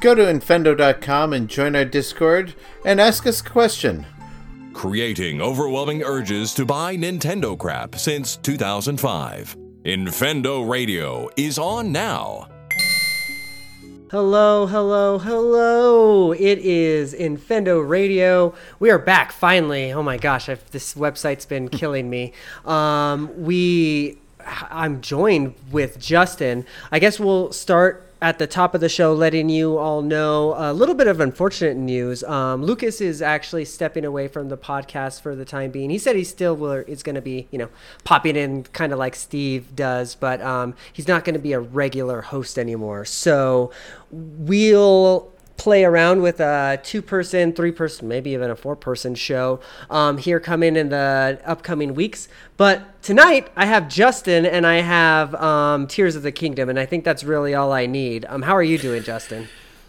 Go to infendo.com and join our Discord and ask us a question. Creating overwhelming urges to buy Nintendo crap since 2005. Infendo Radio is on now. Hello, hello, hello. It is Infendo Radio. We are back finally. Oh my gosh, I've, this website's been killing me. Um, we, I'm joined with Justin. I guess we'll start at the top of the show, letting you all know a little bit of unfortunate news. Um, Lucas is actually stepping away from the podcast for the time being. He said he still will, is going to be, you know, popping in kind of like Steve does, but um, he's not going to be a regular host anymore. So we'll play around with a two person, three person, maybe even a four person show um, here coming in the upcoming weeks. But tonight I have Justin and I have um, Tears of the Kingdom, and I think that's really all I need. Um, how are you doing, Justin?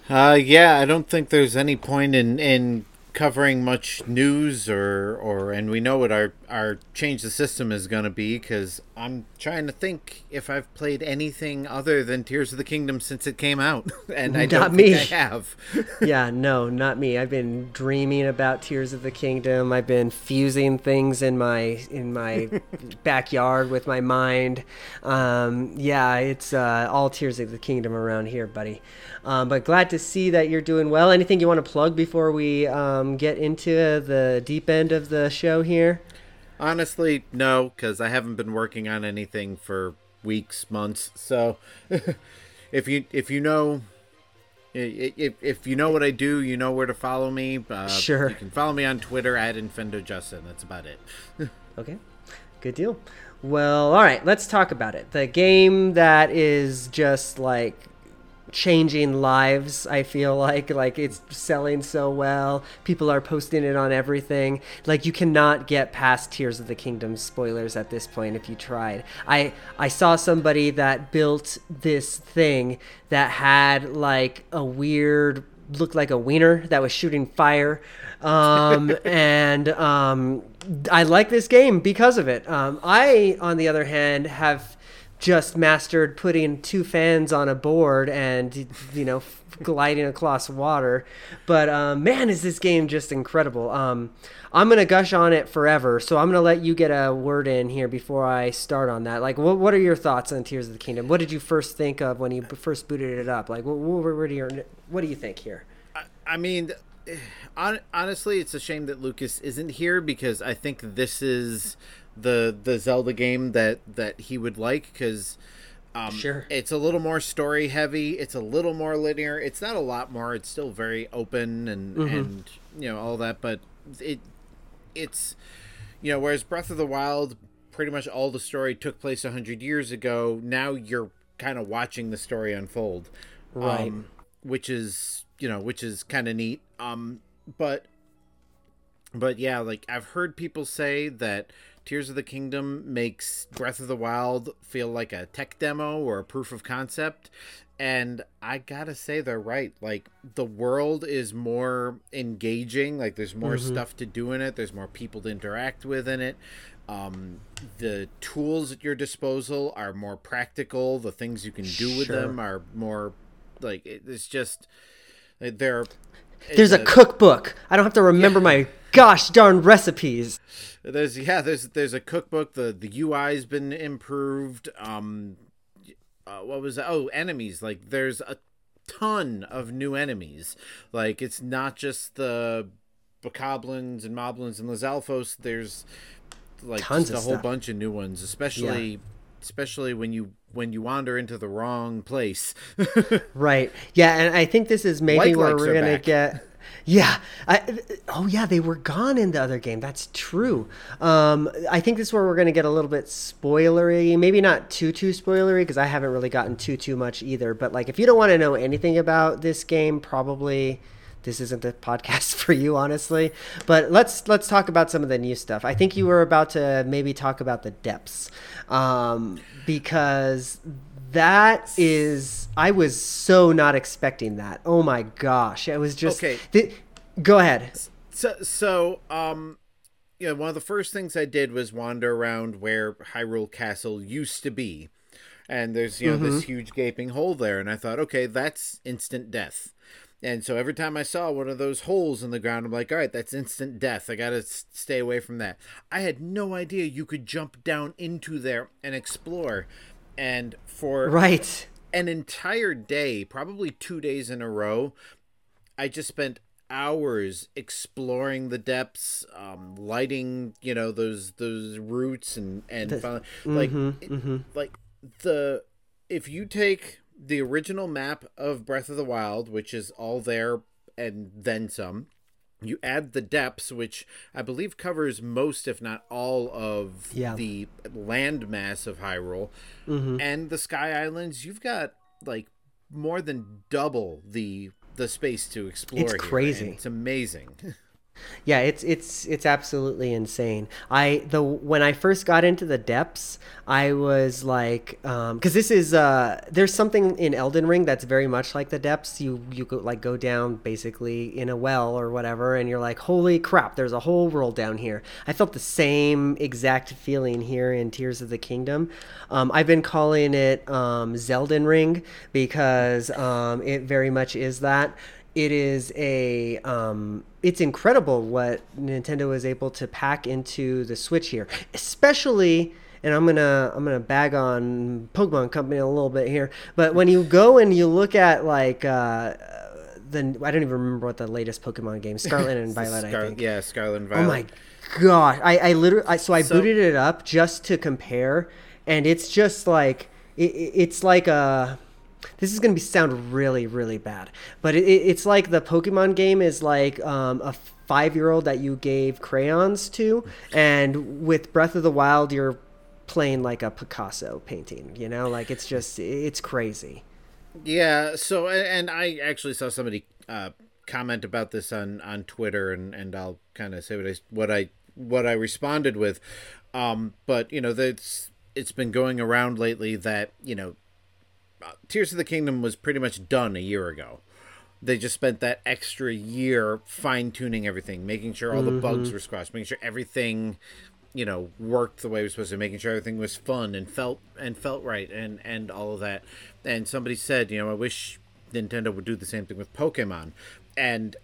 Uh, yeah, I don't think there's any point in, in covering much news or or and we know what our our change the system is going to be because i'm trying to think if i've played anything other than tears of the kingdom since it came out and i Not don't me. think i have yeah, no, not me. I've been dreaming about Tears of the Kingdom. I've been fusing things in my in my backyard with my mind. Um, yeah, it's uh, all Tears of the Kingdom around here, buddy. Um, but glad to see that you're doing well. Anything you want to plug before we um, get into the deep end of the show here? Honestly no because i haven't been working on anything for weeks months so if you if you know if, if you know what I do, you know where to follow me. Uh, Sure. You can follow me on Twitter at InfendoJustin. That's about it. Okay, good deal. Well, all right, let's talk about it. The game that is just like changing lives i feel like. Like it's selling so well. People are posting it on everything. Like you cannot get past tears of the kingdom spoilers at this point if you tried. I i saw somebody that built this thing that had like a weird looked like a wiener that was shooting fire. Um, and um, i like this game because of it. Um, i on the other hand have just mastered putting two fans on a board and you know gliding across water. But um, man is this game just incredible. Um, i'm gonna gush on it forever so i'm gonna let you get a word in here before i start on that. Like what, what are your thoughts on tears of the kingdom? What did you first think of when you first booted it up? Like what, what, were your, what do you think here? I mean, hon- honestly, it's a shame that Lucas isn't here because I think this is the the Zelda game that that he would like because um, Sure. it's a little more story heavy. It's a little more linear. It's not a lot more. It's still very open and and you know all that, but it it's you know whereas Breath of the Wild pretty much all the story took place a hundred years ago. Now you're kind of watching the story unfold, Right. Um, which is you know which is kind of neat. Um, but but yeah, like I've heard people say that Tears of the Kingdom makes Breath of the Wild feel like a tech demo or a proof of concept. And I gotta say, they're right. Like, the world is more engaging. Like, there's more stuff to do in it, there's more people to interact with in it. Um, the tools at your disposal are more practical. The things you can do with them are more, like, it's just, they're. there's a it's cookbook i don't have to remember my gosh darn recipes There's yeah, there's there's a cookbook. The the UI's been improved. Um, uh, what was that? oh enemies? Like there's a ton of new enemies. Like it's not just the bokoblins and moblins and Lizalfos. There's like Tons just a whole stuff. bunch of new ones, especially especially when you when you wander into the wrong place. Right. Yeah, and I think this is maybe Like where we're gonna back. get. Yeah. I, oh, yeah. They were gone in the other game. That's true. Um, I think this is where we're gonna get a little bit spoilery. Maybe not too too spoilery because I haven't really gotten too too much either. But like, if you don't want to know anything about this game, probably this isn't the podcast for you, honestly. But let's let's talk about some of the new stuff. I think you were about to maybe talk about the depths, um, because that is I was so not expecting that. Oh my gosh, it was just Okay. Th- go ahead. So, so, um, you know, one of the first things I did was wander around where Hyrule Castle used to be, and there's you know this huge gaping hole there, and I thought, okay, that's instant death. And so every time I saw one of those holes in the ground, I'm like, all right, that's instant death. I got to s- stay away from that. I had no idea you could jump down into there and explore. And for Right. an entire day, probably two days in a row, I just spent hours exploring the depths, um, lighting, you know, those those roots and and finally, like it- like the if you take the original map of Breath of the Wild, which is all there and then some, you add the depths, which I believe covers most, if not all, of Yeah. the land mass of Hyrule, mm-hmm. and the Sky Islands. You've got like more than double the the space to explore. It's here, crazy. It's amazing. Yeah, it's it's it's absolutely insane. I the when I first got into the depths, I was like, because this is uh, there's something in Elden Ring that's very much like the depths. You you go like go down basically in a well or whatever, and you're like, holy crap, there's a whole world down here. I felt the same exact feeling here in Tears of the Kingdom. Um, I've been calling it um, Zelden Ring because um, it very much is that it is a um, it's incredible what Nintendo is able to pack into the Switch here, especially. And I'm gonna I'm gonna bag on Pokemon Company a little bit here, but when you go and you look at like uh, the I don't even remember what the latest Pokemon game, Scarlet and Violet, I think. yeah, Scarlet and Violet. Oh my gosh! I I literally I, so I So- booted it up just to compare, and it's just like it- it's like a. This is gonna be sound really really bad, but it, it- it's like the Pokemon game is like um, a five year old that you gave crayons to, and with Breath of the Wild you're playing like a Picasso painting. You know, like it's just it's crazy. Yeah. So, and I actually saw somebody uh, comment about this on on Twitter, and and I'll kind of say what I what I what I responded with. Um, but you know, that's it's been going around lately that you know, Tears of the Kingdom was pretty much done a year ago. They just spent that extra year fine tuning everything, making sure all the mm-hmm. bugs were squashed, making sure everything, you know, worked the way it was supposed to, making sure everything was fun and felt and felt right, and and all of that. And somebody said, you know, I wish Nintendo would do the same thing with Pokemon, and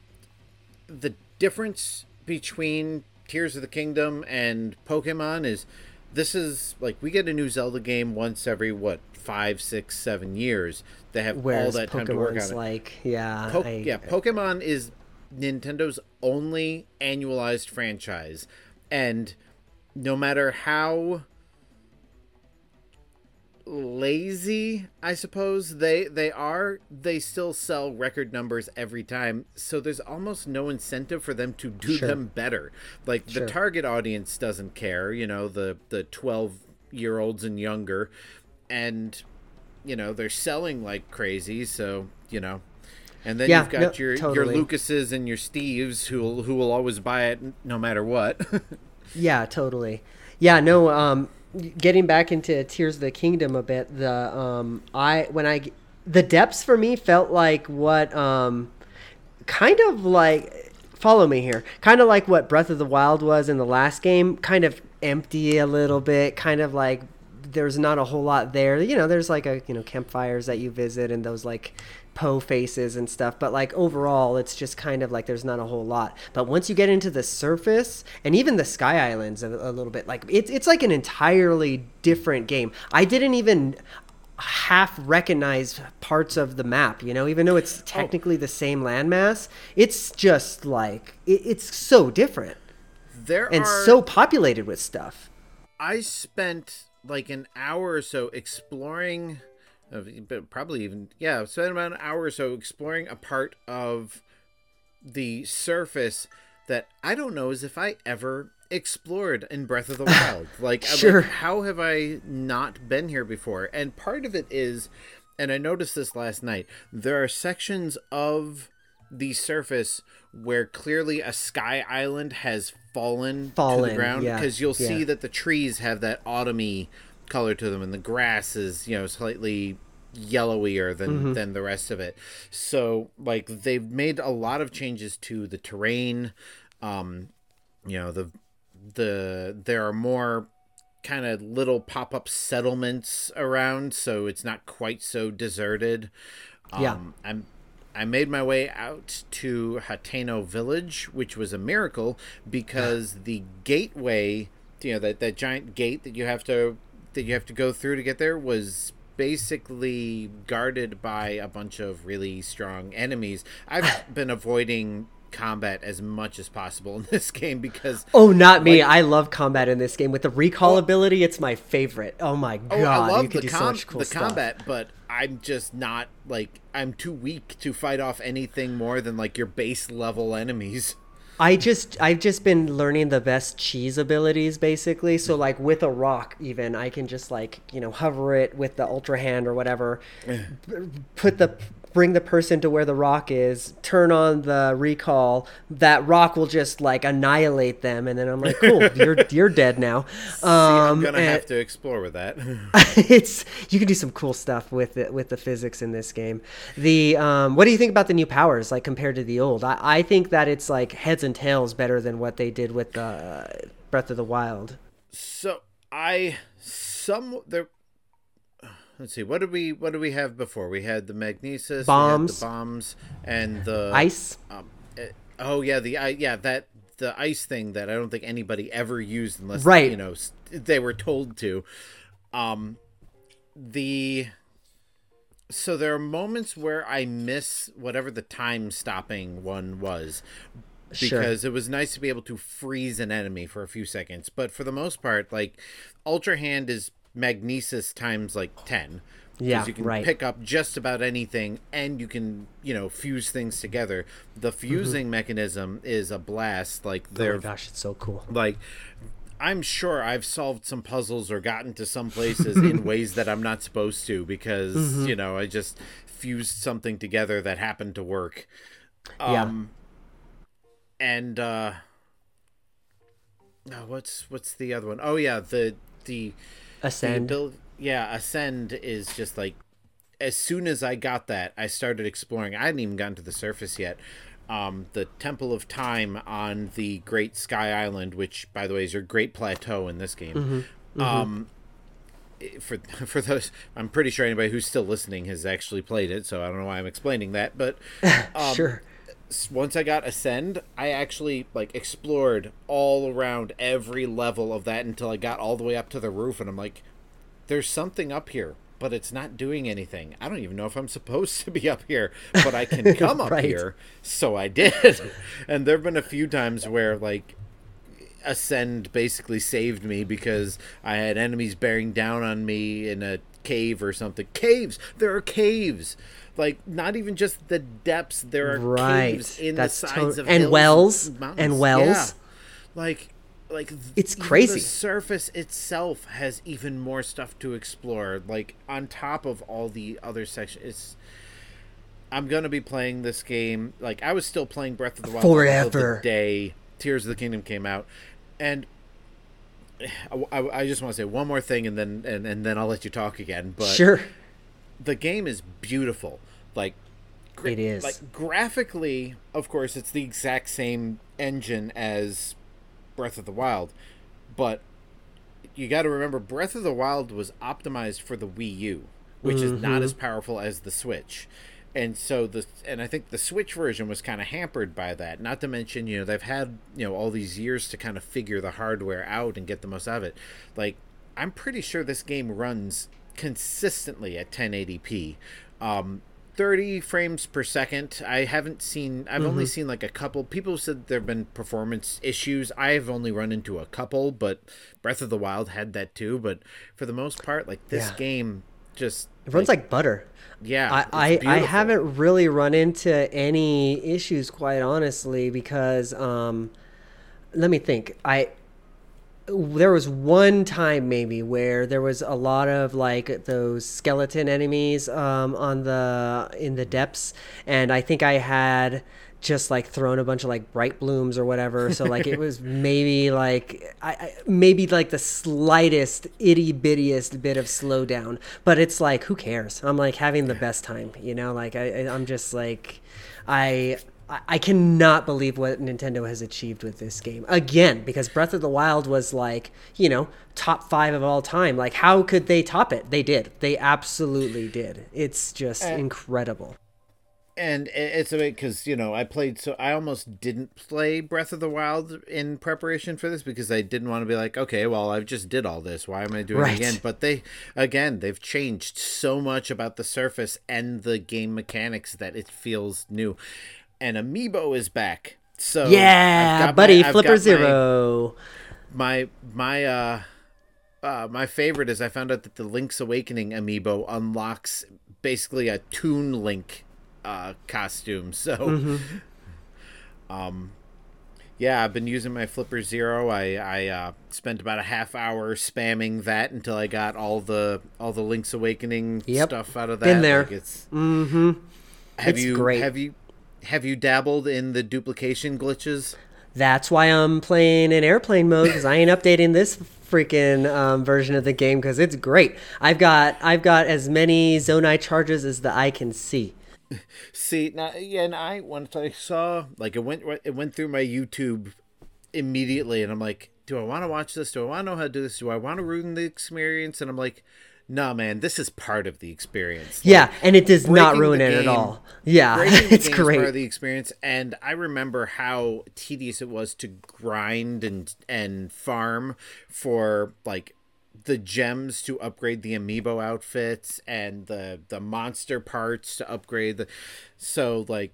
the difference between Tears of the Kingdom and Pokemon is this is like we get a new Zelda game once every what five, six, seven years. They have all Whereas that time to work on it. like yeah Po- I- yeah, Pokemon is Nintendo's only annualized franchise, and no matter how lazy I suppose they they are, they still sell record numbers every time. So there's almost no incentive for them to do Sure. them better. Like Sure. the target audience doesn't care, you know, the the 12 year olds and younger, and you know they're selling like crazy. So you know. And then Yeah, you've got no, your totally. your Lucases and your Steves who will, who will always buy it no matter what. Yeah, totally. Yeah, no. Um, getting back into Tears of the Kingdom a bit, the um, I when I the depths for me felt like what um, kind of like follow me here, kind of like what Breath of the Wild was in the last game, kind of empty a little bit, kind of like there's not a whole lot there. You know, there's like a you know campfires that you visit and those like Poe faces and stuff, but like overall, it's just kind of like there's not a whole lot. But once you get into the surface and even the Sky Islands a, a little bit, like it's it's like an entirely different game. I didn't even half recognize parts of the map, you know, even though it's oh. technically the same landmass. It's just like it, it's so different there and are so populated with stuff. I spent like an hour or so exploring, uh, but probably even yeah, spent about an hour or so exploring a part of the surface that I don't know as if I ever explored in Breath of the Wild. like, I'm like, how have I not been here before? And part of it is, and I noticed this last night. There are sections of the surface where clearly a sky island has fallen, to the ground yeah, because you'll see that the trees have that autumny color to them and the grass is you know slightly yellowier than Mm-hmm. than the rest of it so like they've made a lot of changes to the terrain um you know the the there are more kind of little pop-up settlements around so it's not quite so deserted um Yeah. i'm I made my way out to Hateno Village, which was a miracle because the gateway, you know, that, that giant gate that you have to that you have to go through to get there was basically guarded by a bunch of really strong enemies. I've been avoiding combat as much as possible in this game because oh not me. like, i love combat in this game. With the recall oh, ability it's my favorite. Oh my god oh, I love the, com- so cool the combat but i'm just not like i'm too weak to fight off anything more than like your base level enemies I just I've just been learning the best cheese abilities basically. So like with a rock even I can just like, you know, hover it with the ultra hand or whatever. put the bring the person to where the rock is, turn on the recall, that rock will just like annihilate them, and then I'm like, cool, you're you're dead now. See, I'm gonna have to explore with that. it's you can do some cool stuff with it with the physics in this game. The um, what do you think about the new powers like compared to the old? I, I think that it's like heads and tails better than what they did with uh, Breath of the Wild. So I some there let's see what did we what did we have before? We had the magnesis bombs the bombs. and the ice. um, uh, oh yeah the uh, yeah that the ice thing that i don't think anybody ever used unless right. you know they were told to. Um the so there are moments where i miss whatever the time stopping one was because sure. it was nice to be able to freeze an enemy for a few seconds. But for the most part like ultra hand is magnesis times like 10 yeah you can right. pick up just about anything and you can you know fuse things together the fusing mm-hmm. mechanism is a blast like they're oh gosh it's so cool like i'm sure i've solved some puzzles or gotten to some places in ways that i'm not supposed to because mm-hmm. you know i just fused something together that happened to work um yeah. and uh oh, what's what's the other one? Oh yeah the the Ascend. Ability, yeah, Ascend is just like as soon as I got that, I started exploring. I hadn't even gotten to the surface yet. Um, the Temple of Time on the Great Sky Island, which, by the way, is your Great Plateau in this game. Mm-hmm. Mm-hmm. Um, for for those, I'm pretty sure anybody who's still listening has actually played it, so I don't know why I'm explaining that. But um, sure. Once I got Ascend, I actually like explored all around every level of that until I got all the way up to the roof, and I'm like, "There's something up here." but it's not doing anything. I don't even know if I'm supposed to be up here, but I can come up here. So I did. and there have been a few times where, like, Ascend basically saved me because I had enemies bearing down on me in a cave or something. Caves! There are caves! like not even just the depths. There are right. caves in That's the sides to- of and wells and, and wells. Yeah. Like like it's crazy. The surface itself has even more stuff to explore. Like on top of all the other sections, it's. I'm gonna be playing this game. Like I was still playing Breath of the Wild forever. The day Tears of the Kingdom came out, and I, I, just want to say one more thing, and then and, and then I'll let you talk again. But sure, the game is beautiful. Like gra- it is. Like graphically, of course, it's the exact same engine as Breath of the Wild, but you got to remember Breath of the Wild was optimized for the Wii U, which mm-hmm. is not as powerful as the Switch. And so the and I think the Switch version was kind of hampered by that. Not to mention, you know, they've had, you know, all these years to kind of figure the hardware out and get the most out of it. Like I'm pretty sure this game runs consistently at 1080p. Um, 30 frames per second. I haven't seen, I've mm-hmm. only seen like a couple. People said there have been performance issues. I've only run into a couple, but Breath of the Wild had that too. But for the most part, like this yeah. game just. It runs like, like butter. Yeah. I, I, I, haven't really run into any issues, quite honestly, because, um, let me think. I, there was one time maybe where there was a lot of like those skeleton enemies um, on the in the depths, and I think I had just like thrown a bunch of like bright blooms or whatever. So like it was maybe like I, I maybe like the slightest itty bittiest bit of slowdown, but it's like who cares? I'm like having the best time, you know. Like I, I'm just like I I cannot believe what Nintendo has achieved with this game again because Breath of the Wild was like you know top five of all time. Like how could they top it? They did. They absolutely did. It's just and, incredible. And it's a bit because you know I played so I almost didn't play Breath of the Wild in preparation for this because I didn't want to be like okay well I've just did all this why am I doing Right. it again but they again they've changed so much about the surface and the game mechanics that it feels new and Amiibo is back so Yeah, buddy, my- Flipper got my- Zero. my my uh uh my favorite is I found out that the Link's Awakening amiibo unlocks basically a Toon Link uh costume. So um yeah, I've been using my Flipper Zero. I I uh, spent about a half hour spamming that until I got all the all the Link's Awakening Yep. stuff out of that. Been there. Like it's mm-hmm. Have It's you great. have you have you dabbled in the duplication glitches? That's why I'm playing in airplane mode because I ain't updating this freaking um, version of the game because it's great. I've got I've got as many Zonai charges as the eye can see. See now, yeah, and I once I saw like it went it went through my YouTube immediately, and I'm like, do I want to watch this? Do I want to know how to do this? Do I want to ruin the experience? And I'm like, no, man, this is part of the experience. Like, Yeah, and it does not ruin it at all. Yeah, it's is part of the experience, and I remember how tedious it was to grind and and farm for like the gems to upgrade the amiibo outfits and the the monster parts to upgrade the so like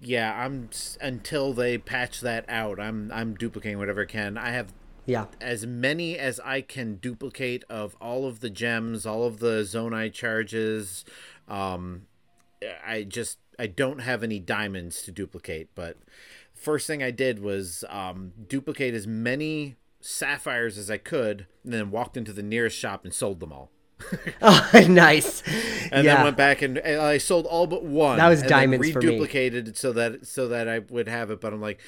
yeah i'm until they patch that out i'm i'm duplicating whatever I can i have Yeah, as many as I can duplicate of all of the gems, all of the Zonai charges. Um, I just I don't have any diamonds to duplicate, but first thing I did was um, duplicate as many sapphires as I could, and then walked into the nearest shop and sold them all. oh, nice. And yeah, then went back and, and I sold all but one. That was and then diamonds for me. reduplicated so that so that I would have it. But I'm like,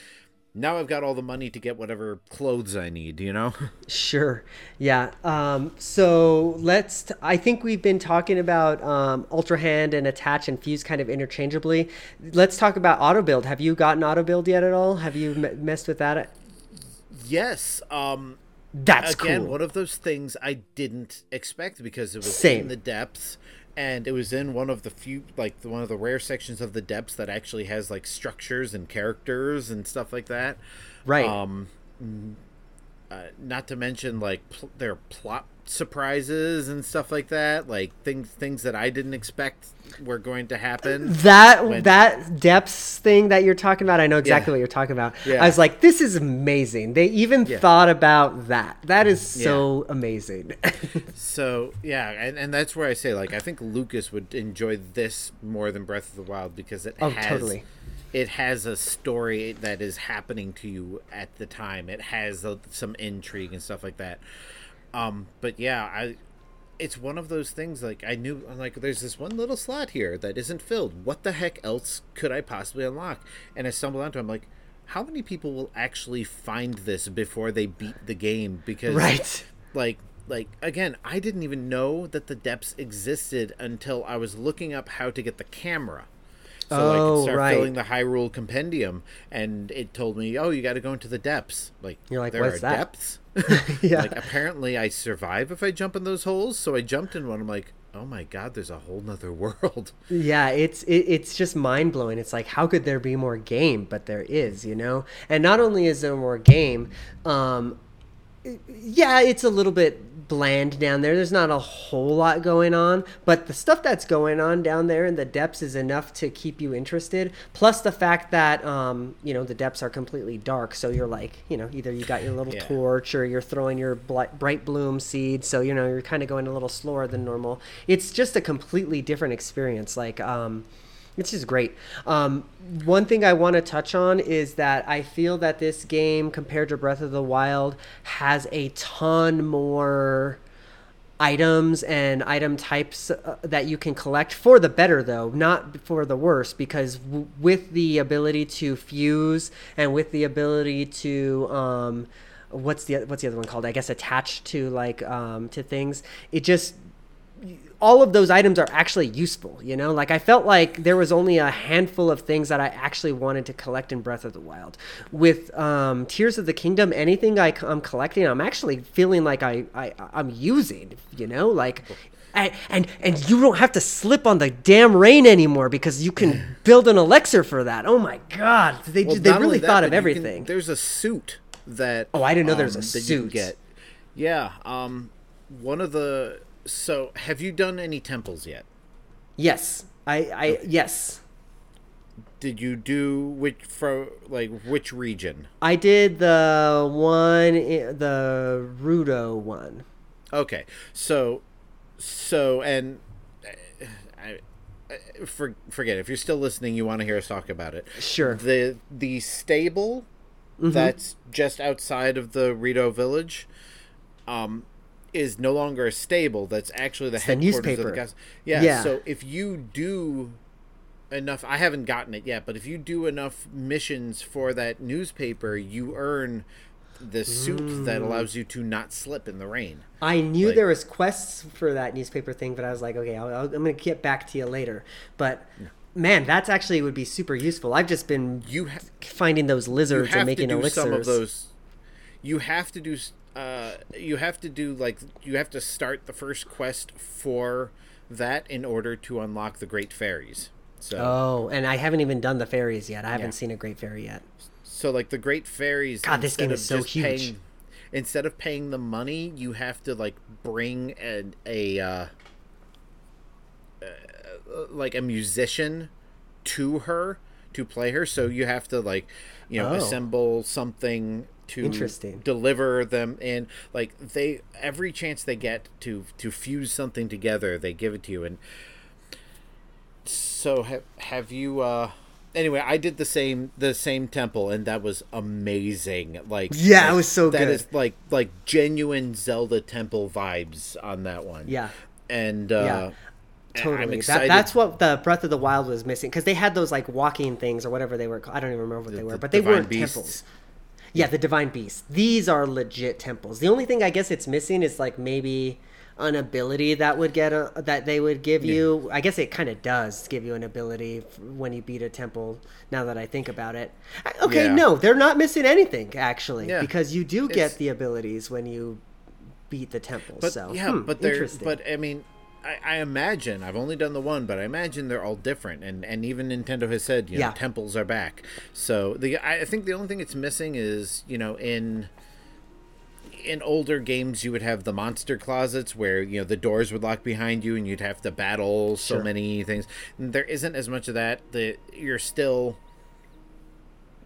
now I've got all the money to get whatever clothes I need. You know. Sure. Yeah. Um, so let's. T- I think we've been talking about um, Ultra Hand and Attach and Fuse kind of interchangeably. Let's talk about auto build. Have you gotten auto build yet at all? Have you m- messed with that? Yes. Um That's again, cool. one of those things I didn't expect because it was Same. in the depths and it was in one of the few like the, one of the rare sections of the depths that actually has like structures and characters and stuff like that. right. Um uh, not to mention like pl- there are plot surprises and stuff like that, like things things that I didn't expect were going to happen. that when- that depths thing that you're talking about, I know exactly Yeah. what you're talking about. Yeah. I was like, this is amazing. They even Yeah. thought about that. That is so amazing. So yeah, and, and that's where I say like I think Lucas would enjoy this more than Breath of the Wild because it Oh, has totally. It has a story that is happening to you at the time. It has a, some intrigue and stuff like that. Um, but yeah, I it's one of those things like I knew I'm like there's this one little slot here that isn't filled. What the heck else could I possibly unlock? And I stumbled onto it, I'm like how many people will actually find this before they beat the game because right. like like again i didn't even know that the depths existed until i was looking up how to get the camera so I Oh, could start right. filling the Hyrule compendium, and it told me, "Oh, you got to go into the depths." Like, You're like, there "What's are that?" depths. Yeah. Like, apparently, I survive if I jump in those holes. So I jumped in one. I'm like, "Oh my god, there's a whole nother world." Yeah, it's it, it's just mind blowing. It's like how could there be more game? But there is, you know. And not only is there more game, um, yeah, it's a little bit bland down there. There's not a whole lot going on, but the stuff that's going on down there in the depths is enough to keep you interested. Plus the fact that um, you know the depths are completely dark, so you're like, you know, either you got your little Yeah. torch or you're throwing your bright bloom seed, so you know you're kind of going a little slower than normal. It's just a completely different experience. Like. Um, it's just great. Um, one thing I want to touch on is that I feel that this game, compared to Breath of the Wild, has a ton more items and item types uh, that you can collect for the better though not for the worse because w- with the ability to fuse and with the ability to um what's the what's the other one called i guess attached to like um to things it just all of those items are actually useful, you know? Like I felt like there was only a handful of things that I actually wanted to collect in Breath of the Wild. With um, Tears of the Kingdom, anything I, am collecting, I'm actually feeling like I, I I'm using, you know? Like and, and and you don't have to slip on the damn rain anymore because you can build an elixir for that. Oh my god, they Well, they really that, thought of you can- everything. there's a suit that. Oh, I didn't know there was a suit. get. Yeah. Um. One of the. So, have you done any temples yet? yes, I I yes. Did you do which for like which region? I did the one, the Rito one. Okay, so, so and I, I for, forget if you're still listening, you want to hear us talk about it. Sure. The the stable Mm-hmm. that's just outside of the Rito village, um, is no longer a stable. That's actually the the headquarters of newspaper. the guys. Yeah, Yeah. So if you do enough, I haven't gotten it yet, but if you do enough missions for that newspaper, you earn the suit that Mm. allows you to not slip in the rain. I knew Like- there was quests for that newspaper thing, but I was like, okay, I'll, I'll, I'm gonna get back to you later. But man, that's actually would be super useful. I've just been You ha- finding those lizards and to making elixirs. some of those. You have to do. Uh, you have to do like you have to start the first quest for that in order to unlock the great fairies. So, Oh, and I haven't even done the fairies yet. I haven't Yeah. seen a great fairy yet. so like the great fairies. God, this game is so huge. Paying, instead of paying the money, you have to like bring an, a uh, uh, like a musician to her to play her. So you have to like you know Oh. assemble something to Interesting. deliver them and like they every chance they get to to fuse something together they give it to you and so have have you uh anyway i did the same the same temple and that was amazing like Yeah, it was so that good. is like like genuine zelda temple vibes on that one Yeah. and uh Yeah. Totally. That, that's what the Breath of the Wild was missing because they had those like walking things or whatever they were. I don't even remember what they were, but they weren't beasts. temples. Yeah, the divine beasts. These are legit temples. The only thing I guess it's missing is like maybe an ability that would get a that they would give you. I guess it kind of does give you an ability when you beat a temple. Now that I think about it, okay, Yeah. no, they're not missing anything actually Yeah. because you do It's- get the abilities when you beat the temples. But so yeah, hmm, but they're but I mean, I, I imagine I've only done the one, but I imagine they're all different, and and even Nintendo has said you know Yeah. temples are back. So the I think the only thing it's missing is you know in in older games you would have the monster closets where you know the doors would lock behind you and you'd have to battle so Sure. many things. And there isn't as much of that. The you're still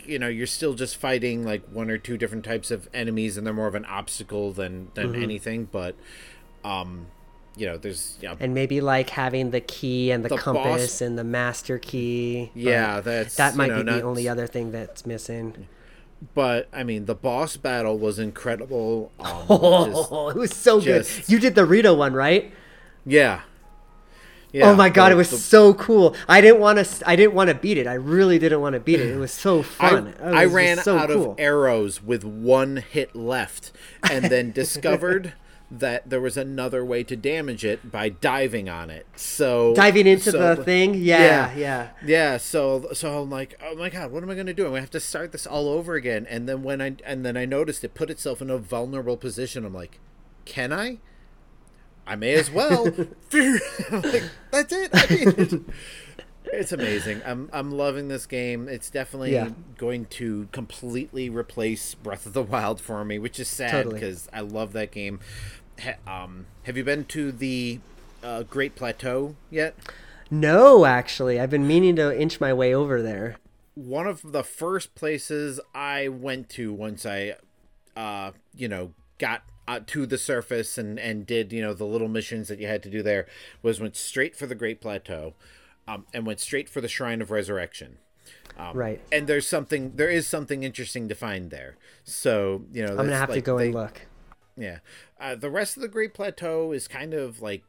you know you're still just fighting like one or two different types of enemies and they're more of an obstacle than than Mm-hmm. anything but um you know there's you know, and maybe like having the key and the, The compass boss- and the master key. Yeah, that's, that might know, be the only other thing that's missing. but i mean the boss battle was incredible um, just- Oh, it was so good. You did the Rito one, right? yeah yeah oh my god, the- it was the- so cool. I didn't want to. I didn't want to beat it. I really didn't want to beat it. It was so fun. I was ran so out cool. of arrows with one hit left and then discovered that there was another way to damage it by diving on it so Diving into so- the thing, yeah, yeah. Yeah, so so I'm like, oh my god, what am I gonna do? I'm gonna have to start this all over again. And then when I and then I noticed it put itself in a vulnerable position. I'm like, can I? I may as well. Like, That's it. I mean, it's, amazing. I'm I'm loving this game. It's definitely Yeah. going to completely replace Breath of the Wild for me, which is sad Totally. because I love that game. Ha, um, have you been to the uh, Great Plateau yet? No, actually, I've been meaning to inch my way over there. one of the first places I went to once I, uh, you know, got uh, to the surface and and did you know the little missions that you had to do there was went straight for the Great Plateau, um, and went straight for the Shrine of Resurrection. Um, Right. And there's something, there is something interesting to find there. So you know, I'm gonna that's, have to go they- and look. yeah. Uh, the rest of the Great Plateau is kind of like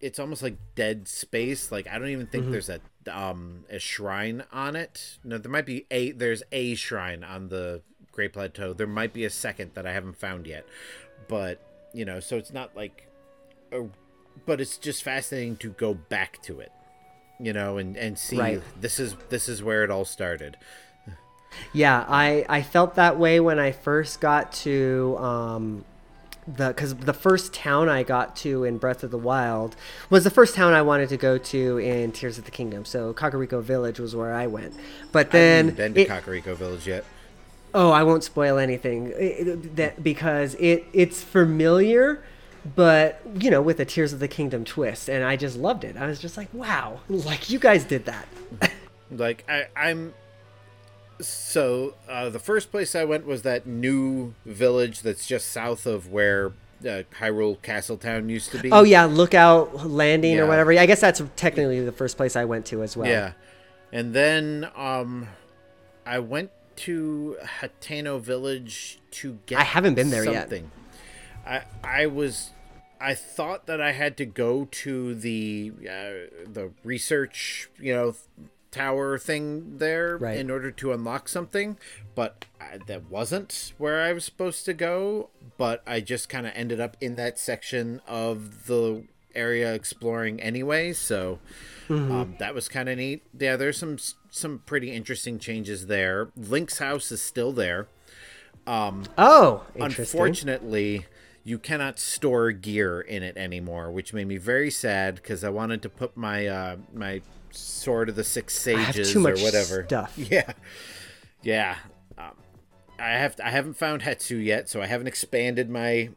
it's almost like dead space. Like I don't even think there's a um a shrine on it. No, there might be a there's a shrine on the Great Plateau. There might be a second that I haven't found yet. But, you know, so it's not like a, but it's just fascinating to go back to it. You know, and and see Right. this is this is where it all started. Yeah, I I felt that way when I first got to um the because the first town I got to in Breath of the Wild was the first town I wanted to go to in Tears of the Kingdom. So Kakariko Village was where I went. But I then haven't been to it- Kakariko Village yet. Oh, I won't spoil anything it- that because it it's familiar, but you know, with a Tears of the Kingdom twist, and I just loved it. I was just like, wow, like you guys did that. Like I, I'm. So uh, the first place I went was that new village that's just south of where uh, Hyrule Castletown used to be. oh yeah, Lookout Landing or whatever. I guess that's technically the first place I went to as well. Yeah, and then um, I went to Hateno Village to get. I haven't been there yet. I I was. I thought that I had to go to the uh, the research, you know, tower thing there Right. in order to unlock something, but I, that wasn't where I was supposed to go. But I just kind of ended up in that section of the area exploring anyway, so um, that was kind of neat. Yeah, there's some some pretty interesting changes there. Link's house is still there. Oh, interesting. Unfortunately, you cannot store gear in it anymore, which made me very sad because I wanted to put my uh, my sword of the six sages or whatever. stuff. Yeah, yeah. Um, I have I haven't found Hestu yet, so I haven't expanded my.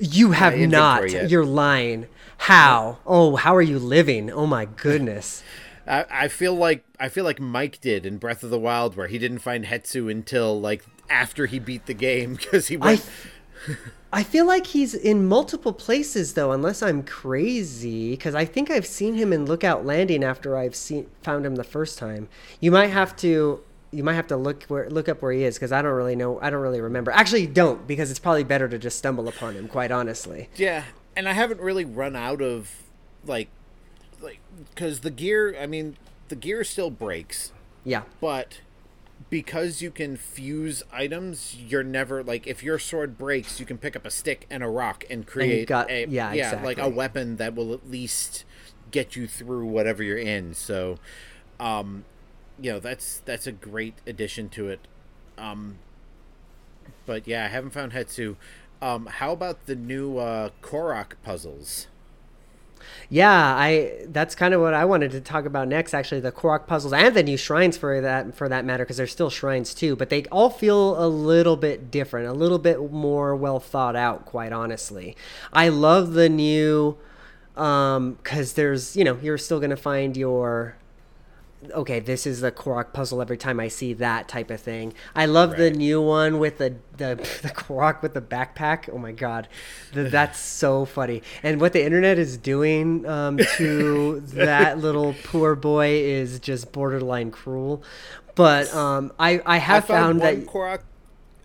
You have inventory not. yet. You're lying. How? Oh, how are you living? Oh my goodness. I, I feel like I feel like Mike did in Breath of the Wild, where he didn't find Hestu until like after he beat the game because he went. I feel like he's in multiple places though, unless I'm crazy, because I think I've seen him in Lookout Landing after I've seen found him the first time. You might have to. You might have to look where look up where he is because I don't really know. I don't really remember. Actually, don't because it's probably better to just stumble upon him. Quite honestly. Yeah, and I haven't really run out of like like because the gear. I mean, the gear still breaks, Yeah. but because you can fuse items, you're never like if your sword breaks, you can pick up a stick and a rock and create got- a yeah, yeah, like a weapon that will at least get you through whatever you're in. So, um, you know that's that's a great addition to it. Um, but yeah, I haven't found Hestu. Um, how about the new uh, Korok puzzles? Yeah, I that's kind of what I wanted to talk about next actually the Korok puzzles and the new shrines for that for that matter because they're still shrines too, but they all feel a little bit different, a little bit more well thought out quite honestly. I love the new um cuz there's, you know, you're still going to find your okay, this is the Korok puzzle every time I see that type of thing. I love the new one with the the the Korok with the backpack. Oh my god, Th- that's so funny. And what the internet is doing um, to that little poor boy is just borderline cruel. But um, I I have I found, found, one that Korok.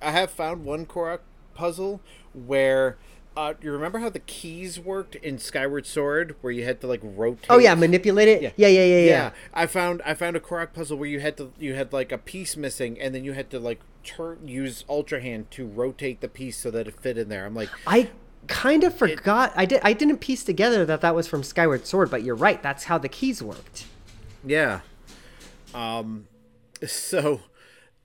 I have found one Korok puzzle where uh, you remember how the keys worked in Skyward Sword, where you had to like rotate. oh yeah, manipulate it. Yeah, yeah, yeah, yeah. yeah. I found I found a Korok puzzle where you had to you had like a piece missing, and then you had to like turn use Ultra Hand to rotate the piece so that it fit in there. I'm like, I kind of forgot. I did. I didn't piece together that that was from Skyward Sword, but you're right. That's how the keys worked. Yeah. Um so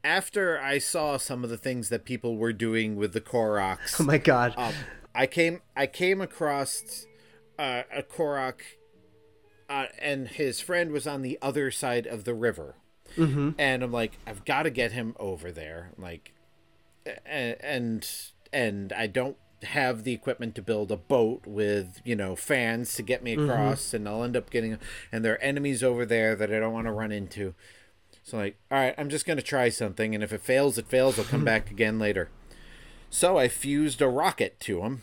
after I saw some of the things that people were doing with the Koroks, Oh my god. um, I came I came across uh, a Korok uh, and his friend was on the other side of the river. Mm-hmm. And I'm like, I've got to get him over there. Like, and and I don't have the equipment to build a boat with you know fans to get me across, and I'll end up getting and there are enemies over there that I don't want to run into. So like, all right, I'm just gonna try something, and if it fails, it fails. I'll come back again later. So I fused a rocket to him,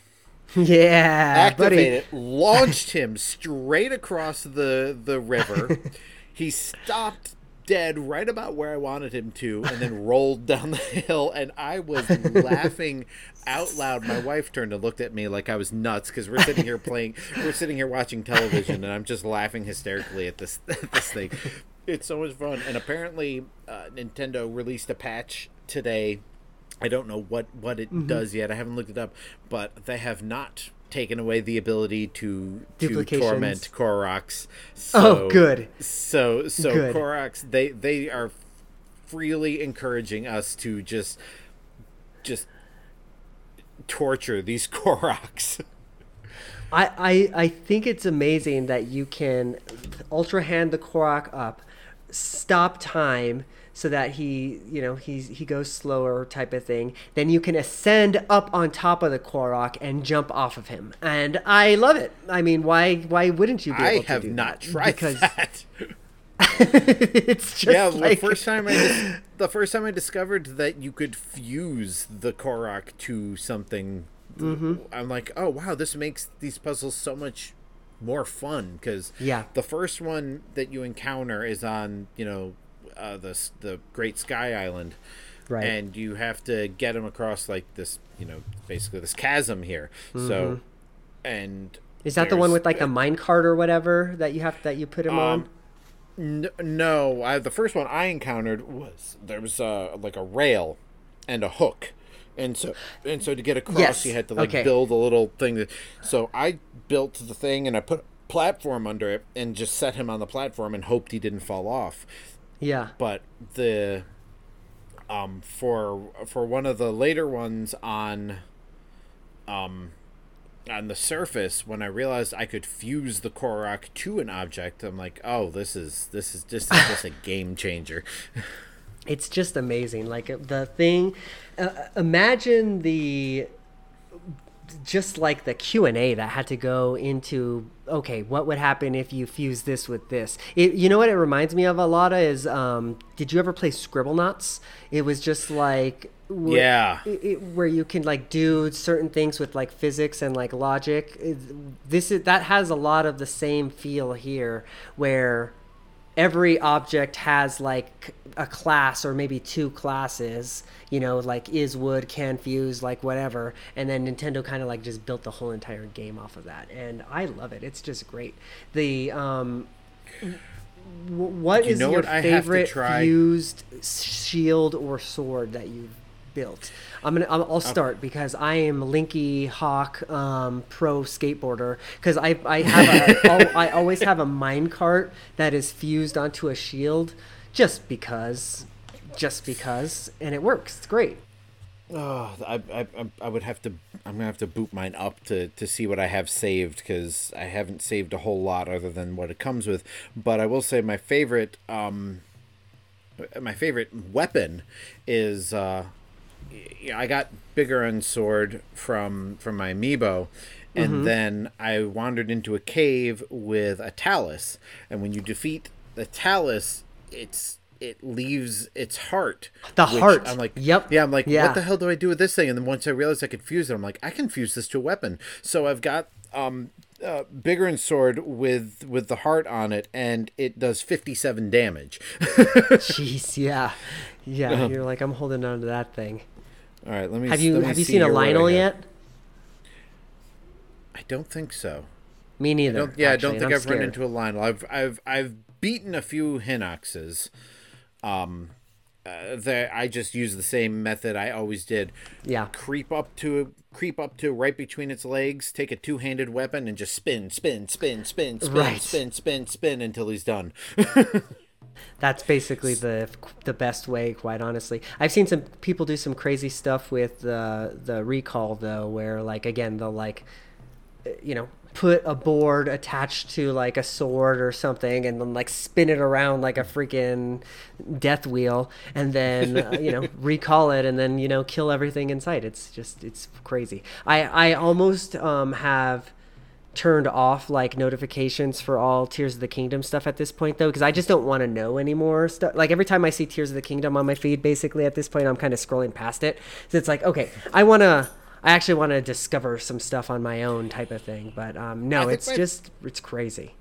yeah, buddy. activated, launched him straight across the the river. he stopped dead right about where I wanted him to, and then rolled down the hill. And I was laughing out loud. My wife turned and looked at me like I was nuts because we're sitting here playing, we're sitting here watching television, and I'm just laughing hysterically at this at this thing. It's so much fun. And apparently, uh, Nintendo released a patch today I don't know what what it Mm-hmm. does yet. I haven't looked it up, but they have not taken away the ability to to torment Koroks. Oh, good. So so Good. Koroks they they are freely encouraging us to just just torture these Koroks. I, I I think it's amazing that you can ultra hand the Korok up, stop time so that he you know he's he goes slower type of thing. Then you can ascend up on top of the Korok and jump off of him. And I love it. I mean, why why wouldn't you be able I to have not tried because that. it's just Yeah, like the first time I dis- the first time I discovered that you could fuse the Korok to something, Mm-hmm. I'm like, oh wow, this makes these puzzles so much more fun because Yeah. the first one that you encounter is on you know uh, the the Great Sky Island, Right. and you have to get him across like this you know basically this chasm here. So, Mm-hmm. and is that the one with like a mine cart or whatever that you have that you put him on? Um, N- no, I, the first one I encountered was there was uh, like a rail and a hook, and so and so to get across Yes, you had to like okay. build a little thing. That, so I built the thing and I put a platform under it and just set him on the platform and hoped he didn't fall off. Yeah. But the um for for one of the later ones on um on the surface when I realized I could fuse the Korok to an object, I'm like, oh, this is this is just just a game changer. it's just amazing like uh, the thing uh, imagine the just like the q&a that had to go into okay what would happen if you fuse this with this? It, you know what it reminds me of a lot of is um, did you ever play Scribblenauts? It was just like wh- Yeah. it, it- where you can like do certain things with like physics and like logic. This is that has a lot of the same feel here where every object has like a class or maybe two classes you know like is wood can fuse like whatever. And then nintendo kind of like just built the whole entire game off of that. And i love it. It's just great. The um what You is know your what? I have to favorite fused shield or sword that you've built? I'm gonna i'll, I'll start because i am linky hawk um, pro skateboarder. Because i i have a i always have a mine cart that is fused onto a shield just because. Just because. And it works. It's great. Oh, I, I, I- would have to. I'm gonna have to boot mine up to, to see what I have saved because I haven't saved a whole lot other than what it comes with. But I will say my favorite, um, my favorite weapon is uh, I got Biggoron sword from from my amiibo, and then I wandered into a cave with a talus, and when you defeat the talus, it's it leaves its heart. The heart. I'm like, Yep. yeah. I'm like, Yeah. what the hell do I do with this thing? And then once I realized I could fuse it, I'm like, I can fuse this to a weapon. So I've got um uh, Biggoron sword with with the heart on it, and it does 57 damage. jeez yeah yeah you're like i'm holding on to that thing All right, let me. have you me have you see seen a I Lynel yet I don't think so. me neither don't, yeah, I don't think I've run into a Lynel. I've I've I've beaten a few Hinoxes. Um, uh, that I just use the same method I always did. yeah creep up to creep up to right between its legs, take a two-handed weapon, and just spin, spin, spin, spin, spin, Right. spin, spin, spin until he's done. That's basically the the best way, quite honestly. I've seen some people do some crazy stuff with the the recall though, where like again they'll like, uh, you know, put a board attached to like a sword or something, and then like spin it around like a freaking death wheel, and then uh, you know recall it, and then you know kill everything in sight. It's just it's crazy. I I almost um have turned off like notifications for all Tears of the Kingdom stuff at this point though because I just don't want to know anymore stuff like every time I see Tears of the Kingdom on my feed basically at this point I'm kind of scrolling past it so it's like okay I want to I actually want to discover some stuff on my own type of thing but um no it's my- just it's crazy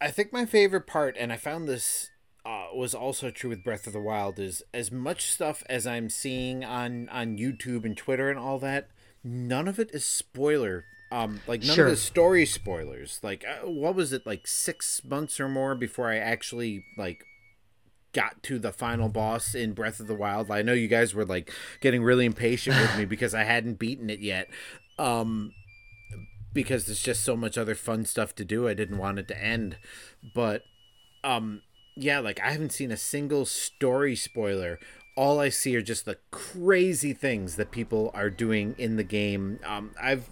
I think my favorite part, and I found this uh, was also true with Breath of the Wild, is as much stuff as I'm seeing on on YouTube and Twitter and all that. None of it is spoiler. Um, like none Sure. of the story spoilers. Like, uh, what was it? Like six months or more before I actually like got to the final boss in Breath of the Wild. I know you guys were like getting really impatient with me because I hadn't beaten it yet. Um because there's just so much other fun stuff to do. I didn't want it to end. But um yeah, like I haven't seen a single story spoiler. all I see are just the crazy things that people are doing in the game. Um, I've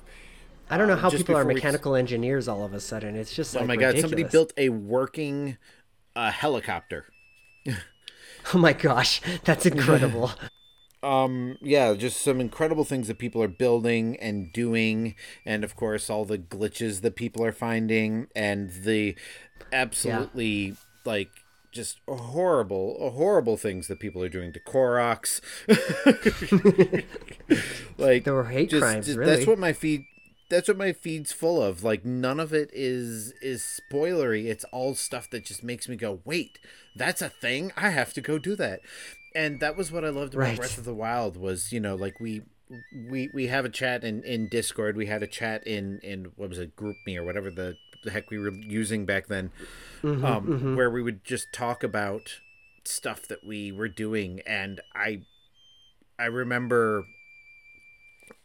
I don't know uh, how people are before we- mechanical engineers all of a sudden. It's just like oh my god, somebody built a working uh, helicopter. Oh my gosh, that's incredible. um yeah just some incredible things that people are building and doing and of course all the glitches that people are finding and the absolutely like just horrible horrible things that people are doing to Koroks. like There were hate just- crimes, just- really. that's what my feed that's what my feed's full of. Like none of it is is spoilery. It's all stuff that just makes me go wait that's a thing? I have to go do that. And that was what i loved about Right. breath of the wild was you know like we we we have a chat in in discord. We had a chat in in what was it group me or whatever the, the heck we were using back then Mm-hmm, um where we would just talk about stuff that we were doing. And i i remember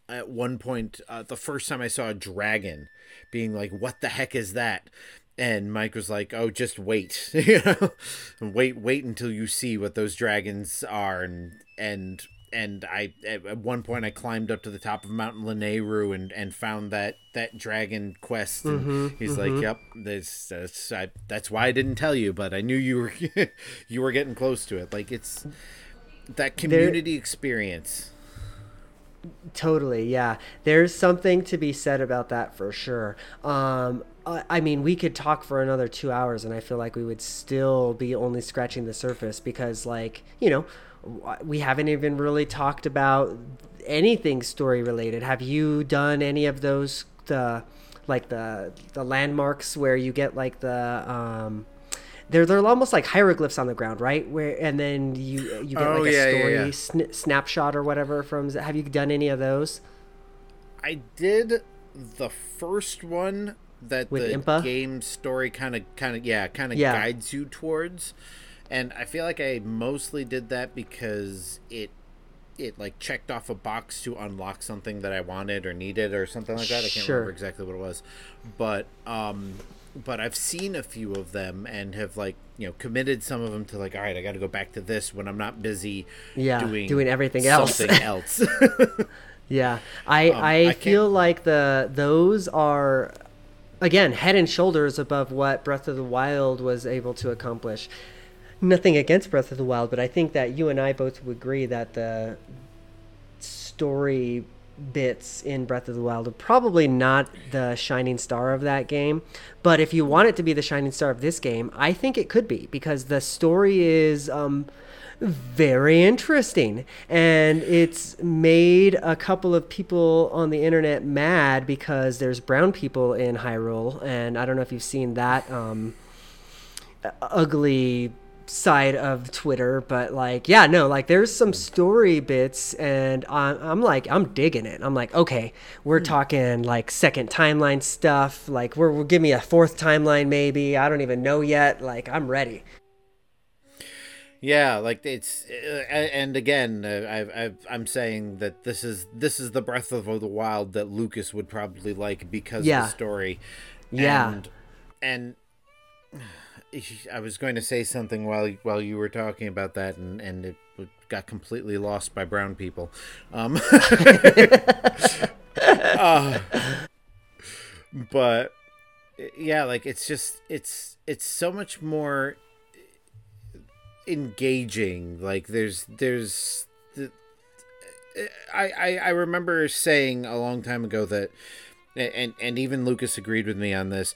at one point uh, the first time i saw a dragon being like what the heck is that? And mike was like oh just wait you know? Wait wait until you see what those dragons are. And and and i at one point i climbed up to the top of mountain Lanayru and and found that that dragon quest. And he's like yep this that's I, that's why i didn't tell you but i knew you were you were getting close to it. Like it's that community experience Totally, yeah. There's something to be said about that for sure. Um, I, mean, we could talk for another two hours, and I feel like we would still be only scratching the surface because, like, you know, we haven't even really talked about anything story related. Have you done any of those the like the the landmarks where you get like the um they're they're almost like hieroglyphs on the ground, right? Where and then you you get Oh, like a yeah, story yeah. sn- snapshot or whatever from. Have you done any of those? I did the first one that With the Impa? game story kind of kind of yeah kind of Yeah. guides you towards and I feel like I mostly did that because it it like checked off a box to unlock something that I wanted or needed or something like that. I can't Sure. remember exactly what it was. But um but I've seen a few of them and have like, you know, committed some of them to like, all right, I got to go back to this when I'm not busy Yeah, doing doing everything else. Something else. Yeah, I Um, I, I feel like the those are again head and shoulders above what Breath of the Wild was able to accomplish. Nothing against Breath of the Wild, but I think that you and I both would agree that the story bits in Breath of the Wild probably not the shining star of that game. But if you want it to be the shining star of this game, I think it could be because the story is um, very interesting and it's made a couple of people on the internet mad because there's brown people in Hyrule and I don't know if you've seen that um, ugly side of Twitter, but like, yeah, no, like there's some story bits, and I'm, I'm like, I'm digging it. I'm like, okay, we're talking like second timeline stuff. Like, we're, we're give me a fourth timeline, maybe. I don't even know yet. Like, I'm ready. Yeah, like it's, uh, and again, uh, I've, I've, I'm saying that this is this is the Breath of the Wild that Lukas would probably like because Yeah. of the story. Yeah. and, and I was going to say something while while you were talking about that, and and it got completely lost by brown people. Um, uh, but yeah, like it's just it's it's so much more engaging like there's there's the I, I i remember saying a long time ago that and and even lukas agreed with me on this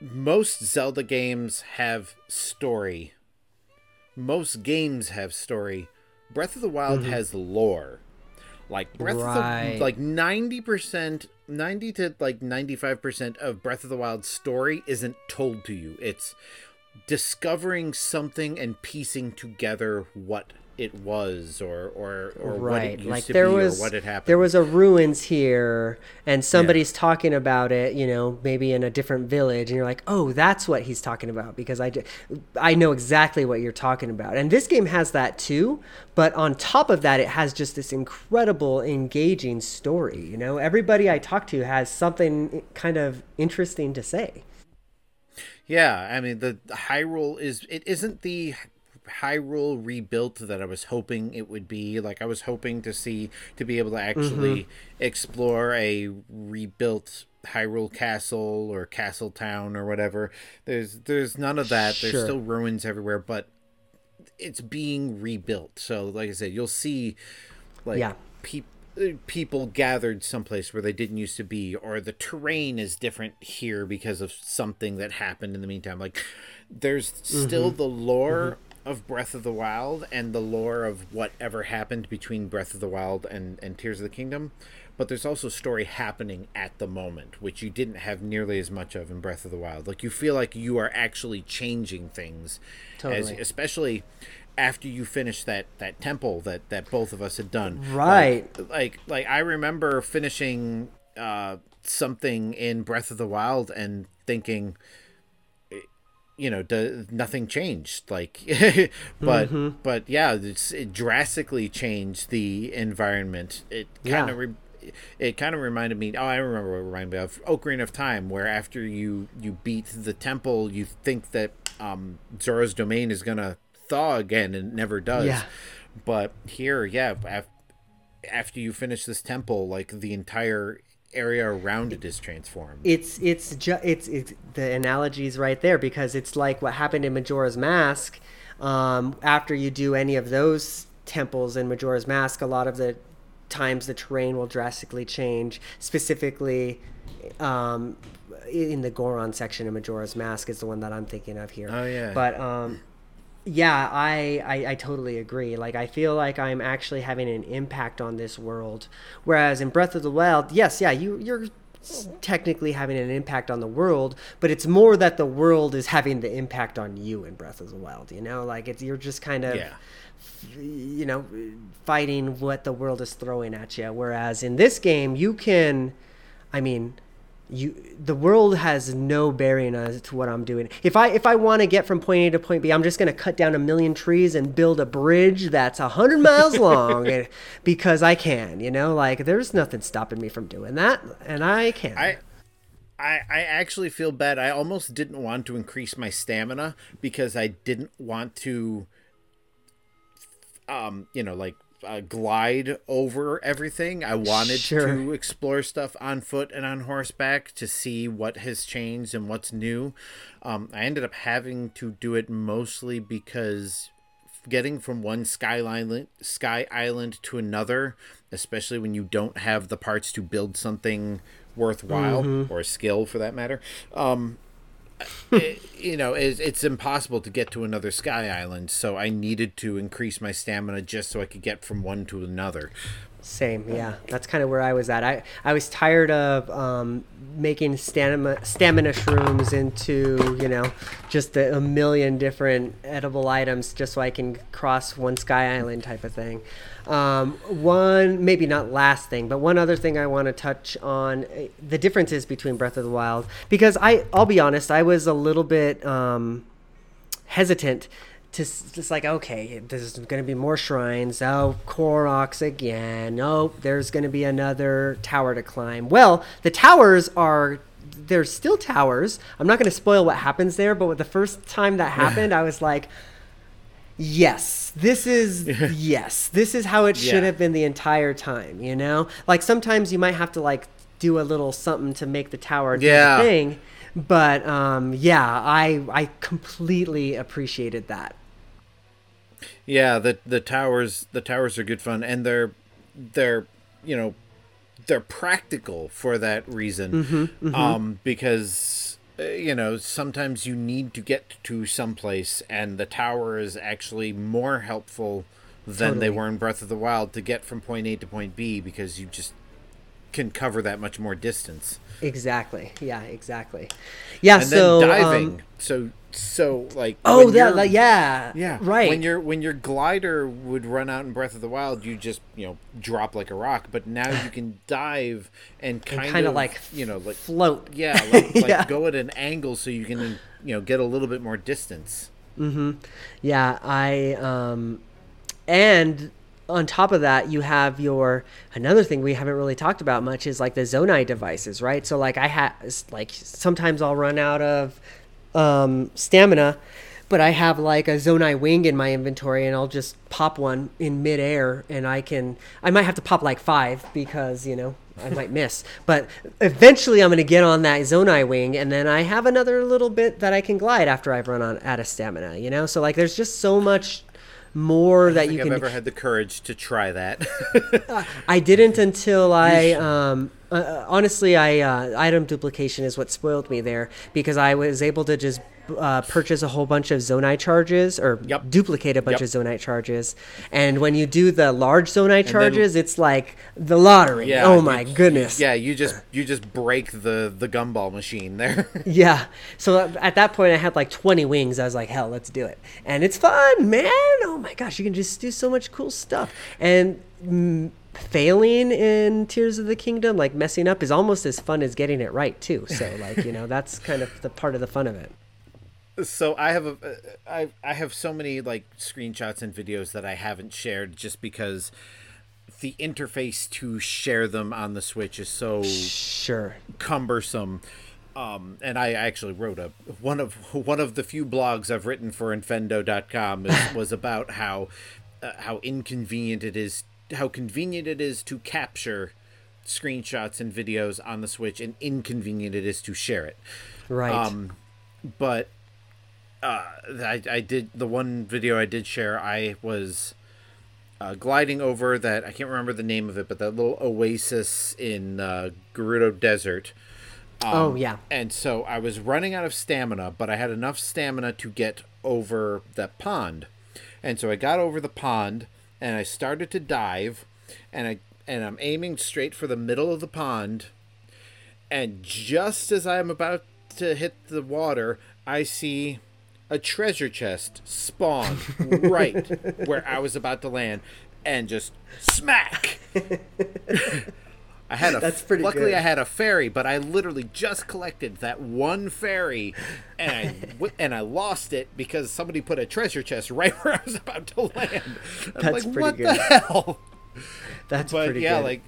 most zelda games have story. Most games have story. Breath of the wild mm-hmm. has lore. Like breath Right. of the like 90% 90 to like 95% of breath of the wild story isn't told to you. It's discovering something and piecing together what it was or or or what it right used like to there be was or what had happened. there was a ruins here and somebody's talking about it you know maybe in a different village and you're like oh that's what he's talking about because I I know exactly what you're talking about. And this game has that too but on top of that it has just this incredible engaging story you know? Everybody i talk to has something kind of interesting to say. Yeah, I mean the, the Hyrule is it isn't the Hyrule rebuilt that I was hoping it would be. Like I was hoping to see to be able to actually Mm-hmm. explore a rebuilt Hyrule Castle or Castle Town or whatever. There's there's none of that. There's still ruins everywhere, but it's being rebuilt. So like I said, you'll see like Yeah. peop- uh, people gathered someplace where they didn't used to be or the terrain is different here because of something that happened in the meantime like there's still the lore of breath of the wild and the lore of whatever happened between breath of the wild and, and tears of the kingdom but there's also story happening at the moment which you didn't have nearly as much of in breath of the wild like you feel like you are actually changing things as, Totally. especially after you finish that that temple that that both of us had done Right. like, like like i remember finishing uh something in breath of the wild and thinking you know do, nothing changed like but Mm-hmm. but yeah it's, it drastically changed the environment it kind of re- it kind of reminded me oh i remember what it reminded me of ocarina of time where after you you beat the temple you think that um zora's domain is gonna thaw again and it never does Yeah. but here yeah af- after you finish this temple like the entire area around it is transformed it's it's ju- it's it's the analogy's right there because it's like what happened in Majora's Mask. Um, after you do any of those temples in Majora's Mask, a lot of the times the terrain will drastically change. Specifically, um, in the Goron section of Majora's Mask is the one that I'm thinking of here. Oh, yeah. But um, yeah, I, I I totally agree. Like I feel like I'm actually having an impact on this world, whereas in Breath of the Wild, yes, yeah, you you're technically having an impact on the world, but it's more that the world is having the impact on you in Breath of the Wild. You know, like it's you're just kind of yeah you know fighting what the world is throwing at you. Whereas in this game, you can, I mean. You, the world has no bearing as to what I'm doing. If I if I want to get from point A to point B, I'm just going to cut down a million trees and build a bridge that's a hundred miles long, and, because I can. You know, like there's nothing stopping me from doing that, and I can. I, I I actually feel bad. I almost didn't want to increase my stamina because I didn't want to um, you know, like uh, glide over everything. I wanted Sure. to explore stuff on foot and on horseback to see what has changed and what's new. Um, I ended up having to do it mostly because getting from one sky island, sky island to another, especially when you don't have the parts to build something worthwhile or a skill for that matter, um, you know, it's, it's impossible to get to another sky island. So I needed to increase my stamina just so I could get from one to another. Same, yeah. That's kind of where I was at. I, I was tired of um, making stamina, stamina shrooms into, you know, just a, a million different edible items just so I can cross one sky island type of thing. Um, one, maybe not last thing, but one other thing I want to touch on eh, the differences between Breath of the Wild. Because I, I'll be honest, I was a little bit. Um, hesitant to s- just like okay there's going to be more shrines. Oh Koroks again. Oh there's going to be another tower to climb. Well the towers are there's still towers. I'm not going to spoil what happens there but the first time that happened i was like yes this is yes this is how it should Yeah. have been the entire time you know? Like sometimes you might have to like do a little something to make the tower do Yeah. the thing but um, yeah i i completely appreciated that Yeah, the the towers the towers are good fun and they're they're you know they're practical for that reason. Um because uh, you know, sometimes you need to get to someplace and the tower is actually more helpful than they were in Breath of the Wild to get from point A to point B because you just can cover that much more distance. exactly yeah exactly yeah And so then diving. um, so so like oh that like, yeah Yeah, right When your when your glider would run out in Breath of the Wild, you just you know drop like a rock. But now you can dive and kind, kinda of like you know like float yeah like, like Yeah. go at an angle so you can you know get a little bit more distance. Mm-hmm yeah, I um and on top of that, you have your another thing we haven't really talked about much is like the Zonai devices, right? So like I have like sometimes I'll run out of um, stamina, but I have like a Zonai wing in my inventory, and I'll just pop one in midair, and I can. I might have to pop like five because you know I might miss, but eventually I'm going to get on that Zonai wing, and then I have another little bit that I can glide after I've run on out of stamina. You know, so like there's just so much more that you can. I've can. ever had the courage to try that. I didn't until I um, uh, uh, honestly I uh, item duplication is what spoiled me there because I was able to just uh, purchase a whole bunch of zonite charges or Yep. duplicate a bunch Yep. of zonite charges and when you do the large zonite charges it's like the lottery Yeah, oh you- my goodness yeah, you just you just break the the gumball machine there. Yeah. So at that point, I had like 20 wings. I was like, hell, let's do it. And it's fun, man. Oh my gosh, you can just do so much cool stuff. And mm, failing in Tears of the Kingdom, like messing up, is almost as fun as getting it right, too. So, like, you know, that's kind of the part of the fun of it. So I have a I I have so many like screenshots and videos that I haven't shared just because the interface to share them on the Switch is so Sure. cumbersome. Um, and I actually wrote a one of one of the few blogs I've written for Infendo.com is, was about how uh, how inconvenient it is, how convenient it is to capture screenshots and videos on the Switch, and inconvenient it is to share it. Right. Um, but uh, I, I did the one video I did share. I was uh, gliding over that. I can't remember the name of it, but that little oasis in uh, Gerudo Desert. oh, yeah. And so I was running out of stamina, but I had enough stamina to get over that pond. And so I got over the pond and I started to dive and I and I'm aiming straight for the middle of the pond. And just as I'm about to hit the water, I see a treasure chest spawned right where I was about to land and just smack. I had a That's pretty luckily good. I had a fairy, but I literally just collected that one fairy, and I and I lost it because somebody put a treasure chest right where I was about to land. I'm That's like, pretty what good. the hell? That's But pretty yeah, good. like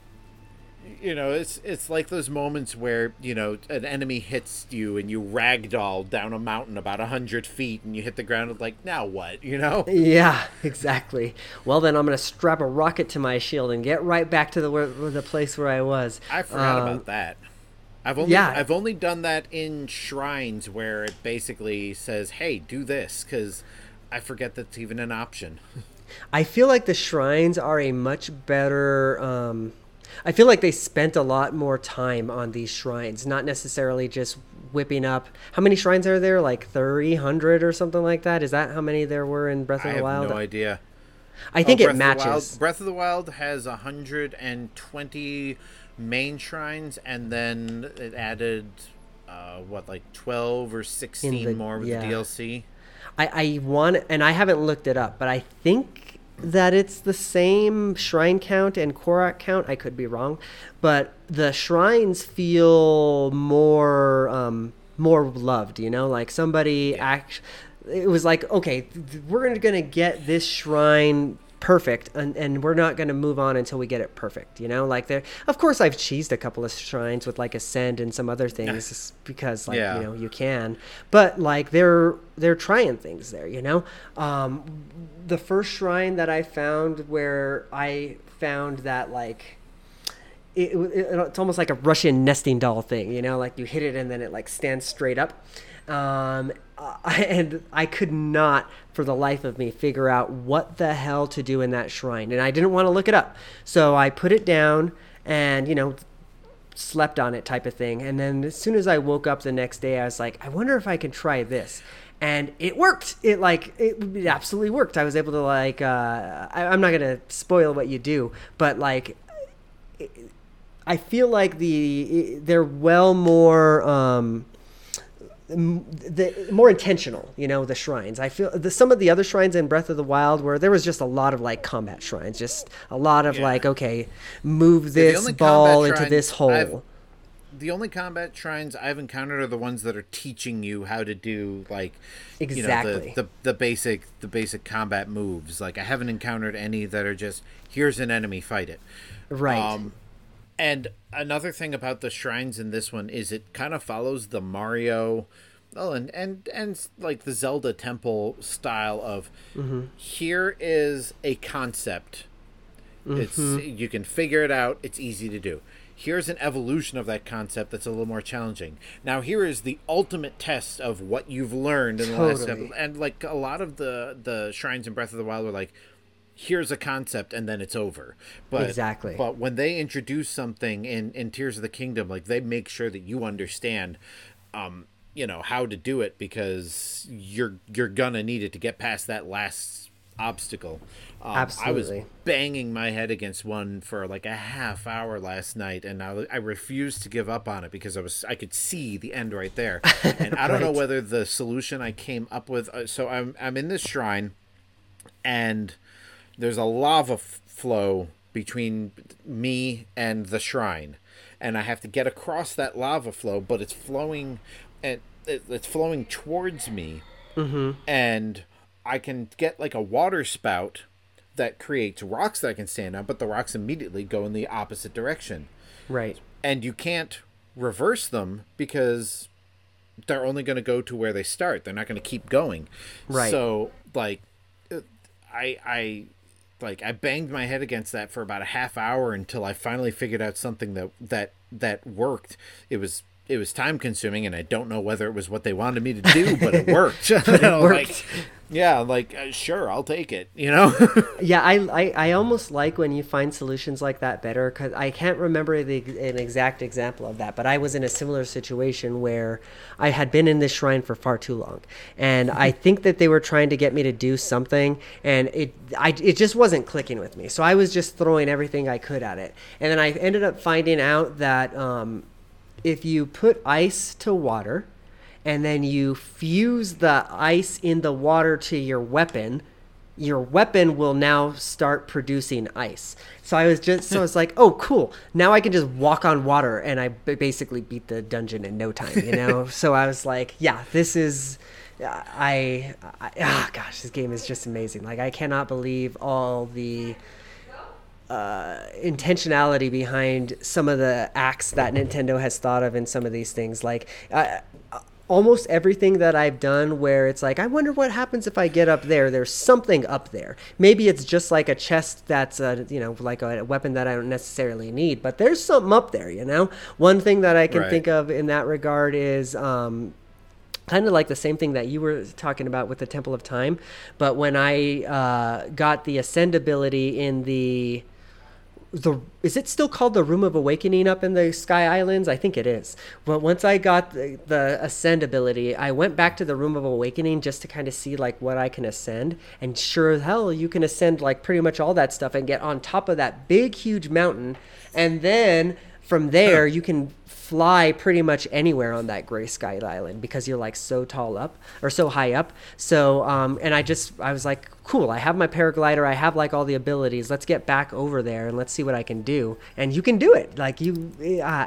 you know, it's it's like those moments where you know an enemy hits you and you ragdoll down a mountain about a hundred feet and you hit the ground. Like now what? You know? Yeah, exactly. Well, then I'm going to strap a rocket to my shield and get right back to the where, the place where I was. I forgot Um, about that. I've only yeah. I've only done that in shrines where it basically says, "Hey, do this," because I forget that's even an option. I feel like the shrines are a much better. Um, I feel like they spent a lot more time on these shrines, not necessarily just whipping up. How many shrines are there? Like 300 or something like that? Is that how many there were in Breath I of the Wild? I have no idea. I think Oh, it of Wild- matches. Breath of the Wild has hundred and twenty main shrines, and then it added uh, what, like twelve or sixteen the- more with yeah. the DLC. I, I want, and I haven't looked it up, but I think that it's the same shrine count and Korok count. I could be wrong, but the shrines feel more um, more loved. You know, like somebody act. It was like, okay, th- we're gonna, gonna get this shrine perfect and, and we're not going to move on until we get it perfect you know? Like there of course i've cheesed a couple of shrines with like ascend and some other things because like Yeah. you know you can. But like they're they're trying things there you know? Um the first shrine that i found where i found that like it, it, it's almost like a russian nesting doll thing you know? Like you hit it and then it like stands straight up. Um uh, and i could not for the life of me figure out what the hell to do in that shrine and i didn't want to look it up so i put it down and you know slept on it type of thing. And then as soon as I woke up the next day, I was like, I wonder if I can try this. And it worked. It like it, absolutely worked. I was able to like uh, I, I'm not gonna spoil what you do, but like it- I feel like the they're well more um, the more intentional, you know, the shrines. I feel the, some of the other shrines in Breath of the Wild where there was just a lot of like combat shrines, just a lot of Yeah. like, okay, move this only ball into this hole. I've- The only combat shrines I've encountered are the ones that are teaching you how to do like Exactly. you know, the, the the basic the basic combat moves. Like I haven't encountered any that are just here's an enemy, fight it. Right. Um, and another thing about the shrines in this one is it kind of follows the Mario oh, and and and like the Zelda temple style of mm-hmm. here is a concept. It's mm-hmm. you can figure it out. It's easy to do. Here's an evolution of that concept that's a little more challenging. Now here is the ultimate test of what you've learned in the last step. And like a lot of the the shrines in Breath of the Wild were like, here's a concept and then it's over. But Exactly. But when they introduce something in in Tears of the Kingdom, like they make sure that you understand um you know how to do it because you're you're gonna need it to get past that last obstacle. Um, I was banging my head against one for like a half hour last night, and I, I refused to give up on it because I was I could see the end right there, and I don't know whether the solution I came up with. Uh, so I'm I'm in this shrine, and there's a lava f- flow between me and the shrine and i have to get across that lava flow but it's flowing and it, it's flowing towards me mm-hmm. and i can get like a water spout that creates rocks that i can stand on but the rocks immediately go in the opposite direction Right. and you can't reverse them because they're only going to go to where they start. They're not going to keep going. Right. So like, I I like I banged my head against that for about a half hour until I finally figured out something that that that worked. It was it was time consuming, and I don't know whether it was what they wanted me to do, but it worked. it worked. yeah, like uh, sure, I'll take it. You know. Yeah, I, I, I almost like when you find solutions like that better because I can't remember the, an exact example of that, but I was in a similar situation where I had been in this shrine for far too long, and I think that they were trying to get me to do something, and it I, it just wasn't clicking with me. So I was just throwing everything I could at it, and then I ended up finding out that um, if you put ice to water, and then you fuse the ice in the water to your weapon your weapon will now start producing ice. So I was just, so it's like, oh, cool. Now I can just walk on water and I basically beat the dungeon in no time, you know? so I was like, yeah, this is, I, I, ah, gosh, this game is just amazing. Like, I cannot believe all the, uh, intentionality behind some of the acts that Nintendo has thought of in some of these things. Like uh, almost everything that I've done, where it's like, I wonder what happens if I get up there. There's something up there. Maybe it's just like a chest that's a you know like a weapon that I don't necessarily need, but there's something up there. You know, one thing that I can Right. think of in that regard is. Um, kind of like the same thing that you were talking about with the Temple of Time, but when I uh, got the ascend ability in the the is it still called the Room of Awakening up in the Sky Islands? I think it is. But once I got the, the ascend ability, I went back to the Room of Awakening just to kind of see like what I can ascend. And sure as hell, you can ascend like pretty much all that stuff and get on top of that big huge mountain, and then from there you can fly pretty much anywhere on that gray sky island because you're like so tall up or so high up. So um and i just i was like cool i have my paraglider i have like all the abilities let's get back over there and let's see what i can do. And you can do it like you uh,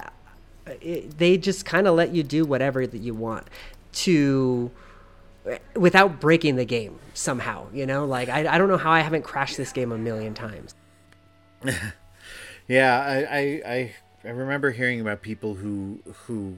it, they just kind of let you do whatever that you want to without breaking the game somehow you know? Like I, I don't know how i haven't crashed this game a million times. Yeah, I, I, I, I remember hearing about people who who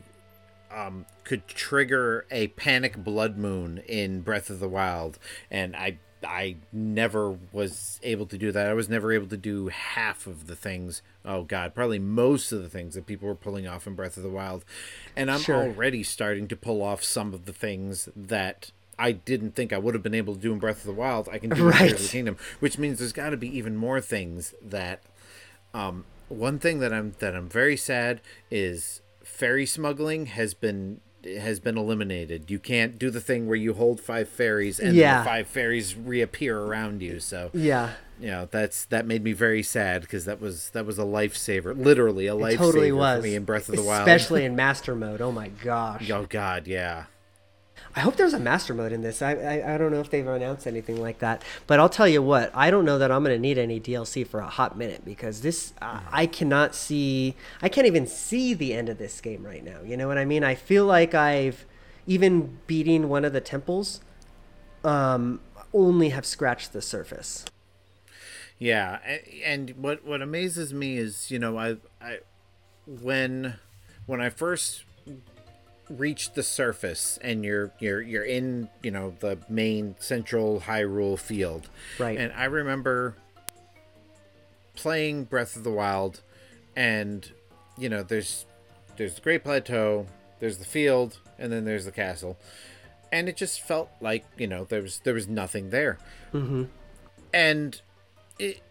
um, could trigger a panic blood moon in Breath of the Wild, and I I never was able to do that. I was never able to do half of the things. Oh God, probably most of the things that people were pulling off in Breath of the Wild, and I'm Sure. already starting to pull off some of the things that. I didn't think I would have been able to do in Breath of the Wild. I can do in Tears of Right. the Kingdom, which means there's got to be even more things that um, one thing that I'm that I'm very sad is fairy smuggling has been has been eliminated. You can't do the thing where you hold five fairies and Yeah. the five fairies reappear around you. So yeah you know that's that made me very sad because that was that was a lifesaver, literally a lifesaver totally was for me in Breath of the Wild. especially in master mode oh my gosh oh God, yeah. I hope there's a master mode in this. I, I I don't know if they've announced anything like that, but I'll tell you what. I don't know that I'm going to need any DLC for a hot minute because this uh, I cannot see. I can't even see the end of this game right now. You know what I mean? I feel like I've even beating one of the temples. Um, only have scratched the surface. Yeah, and what what amazes me is, you know, I I when when I first reach the surface and you're you're you're in you know the main central Hyrule field. Right. And I remember playing Breath of the Wild, and you know there's there's the Great Plateau, there's the field, and then there's the castle, and it just felt like you know there was there was nothing there, mm-hmm. and it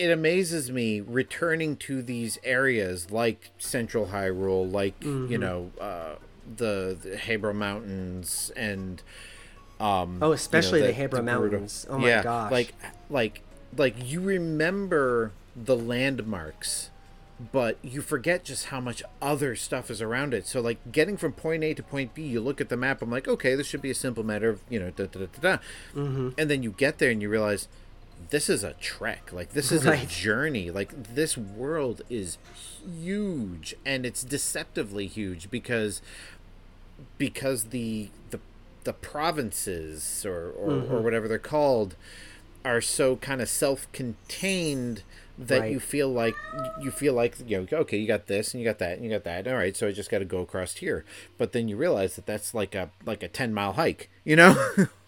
it amazes me returning to these areas like Central Hyrule, like you know uh, the, the Hebra Mountains and um Oh, especially you know, the Hebra Gerudo- Mountains. Oh my yeah, gosh. like like like you remember the landmarks but you forget just how much other stuff is around it. So, like getting from point A to point B, you look at the map. I'm like, okay, this should be a simple matter of you know, da da da da. da. Mm-hmm. And then you get there and you realize this is a trek. Like this is Right. a journey. Like this world is huge, and it's deceptively huge because because the the the provinces or or, Mm-hmm. or whatever they're called are so kind of self-contained that Right. you feel like you feel like you know okay you got this and you got that and you got that all right so i just got to go across here but then you realize that that's like a like a 10 mile hike you know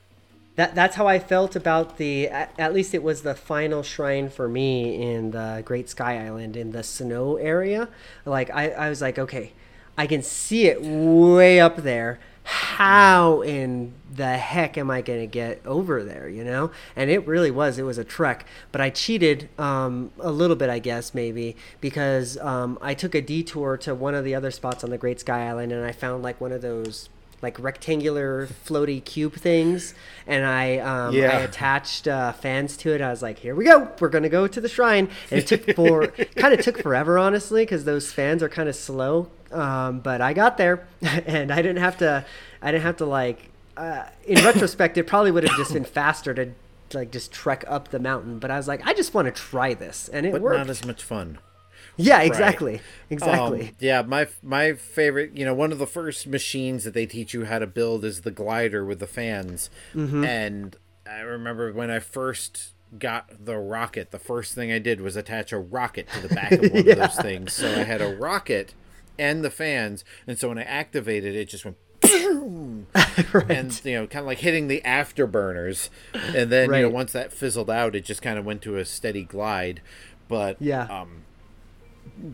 That that's how I felt about the. At, at least it was the final shrine for me in the Great Sky Island in the snow area. Like I, I was like, okay, I can see it way up there. How in the heck am I gonna get over there? You know? And it really was. It was a trek. But I cheated um, a little bit, I guess, maybe because um, I took a detour to one of the other spots on the Great Sky Island, and I found like one of those like rectangular floaty cube things. And i um, Yeah. i attached uh, fans to it. I was like here we go. We're gonna go to the shrine. And it took for kind of took forever honestly because those fans are kind of slow. Um, but i got there. And i didn't have to i didn't have to like uh, in retrospect it probably would have just been faster to like just trek up the mountain. But i was like i just want to try this. And it but worked. not as much fun yeah exactly exactly Um, yeah, my my favorite, you know, one of the first machines that they teach you how to build is the glider with the fans. Mm-hmm. And I remember when I first got the rocket, the first thing I did was attach a rocket to the back of one of those things. So I had a rocket and the fans, and so when I activated it, it just went. Boom and you know, kind of like hitting the afterburners, and then you know, once that fizzled out, it just kind of went to a steady glide. But Yeah. um,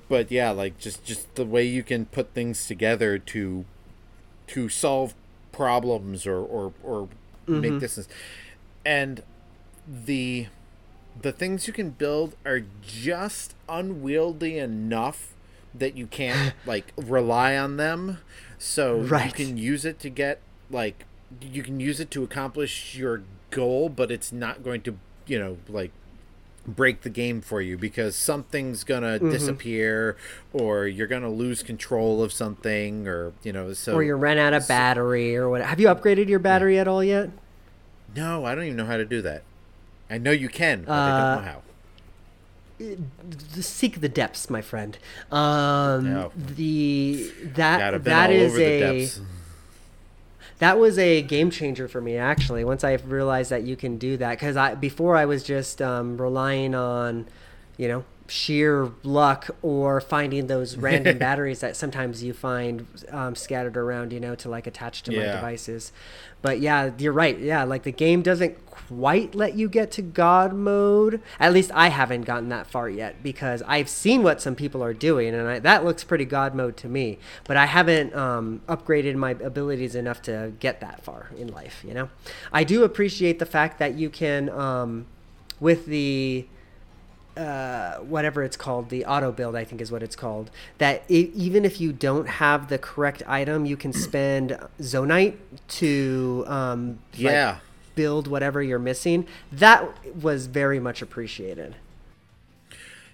but yeah like just just the way you can put things together to to solve problems or or or Mm-hmm. make distance and the the things you can build are just unwieldy enough that you can't like rely on them. So you can use it to get like you can use it to accomplish your goal but it's not going to you know like break the game for you because something's gonna Mm-hmm. disappear or you're gonna lose control of something or you know so or you run out of battery or what have you upgraded your battery at all yet no i don't even know how to do that i know you can but i Uh, don't know how seek the depths, my friend. Um, Yeah. The that that is over the a depths. That was a game changer for me actually. Once I realized that you can do that, because I before I was just um, relying on, you know, sheer luck or finding those random batteries that sometimes you find um, scattered around, you know, to like attach to my devices. But yeah, you're right. Yeah, like the game doesn't quite let you get to God mode. At least I haven't gotten that far yet because I've seen what some people are doing, and I, that looks pretty God mode to me. But I haven't um, upgraded my abilities enough to get that far in life. You know, I do appreciate the fact that you can, um, with the uh, whatever it's called, the auto build, I think is what it's called. That it, even if you don't have the correct item, you can spend Zonaite to um, like, Yeah. build whatever you're missing. That was very much appreciated.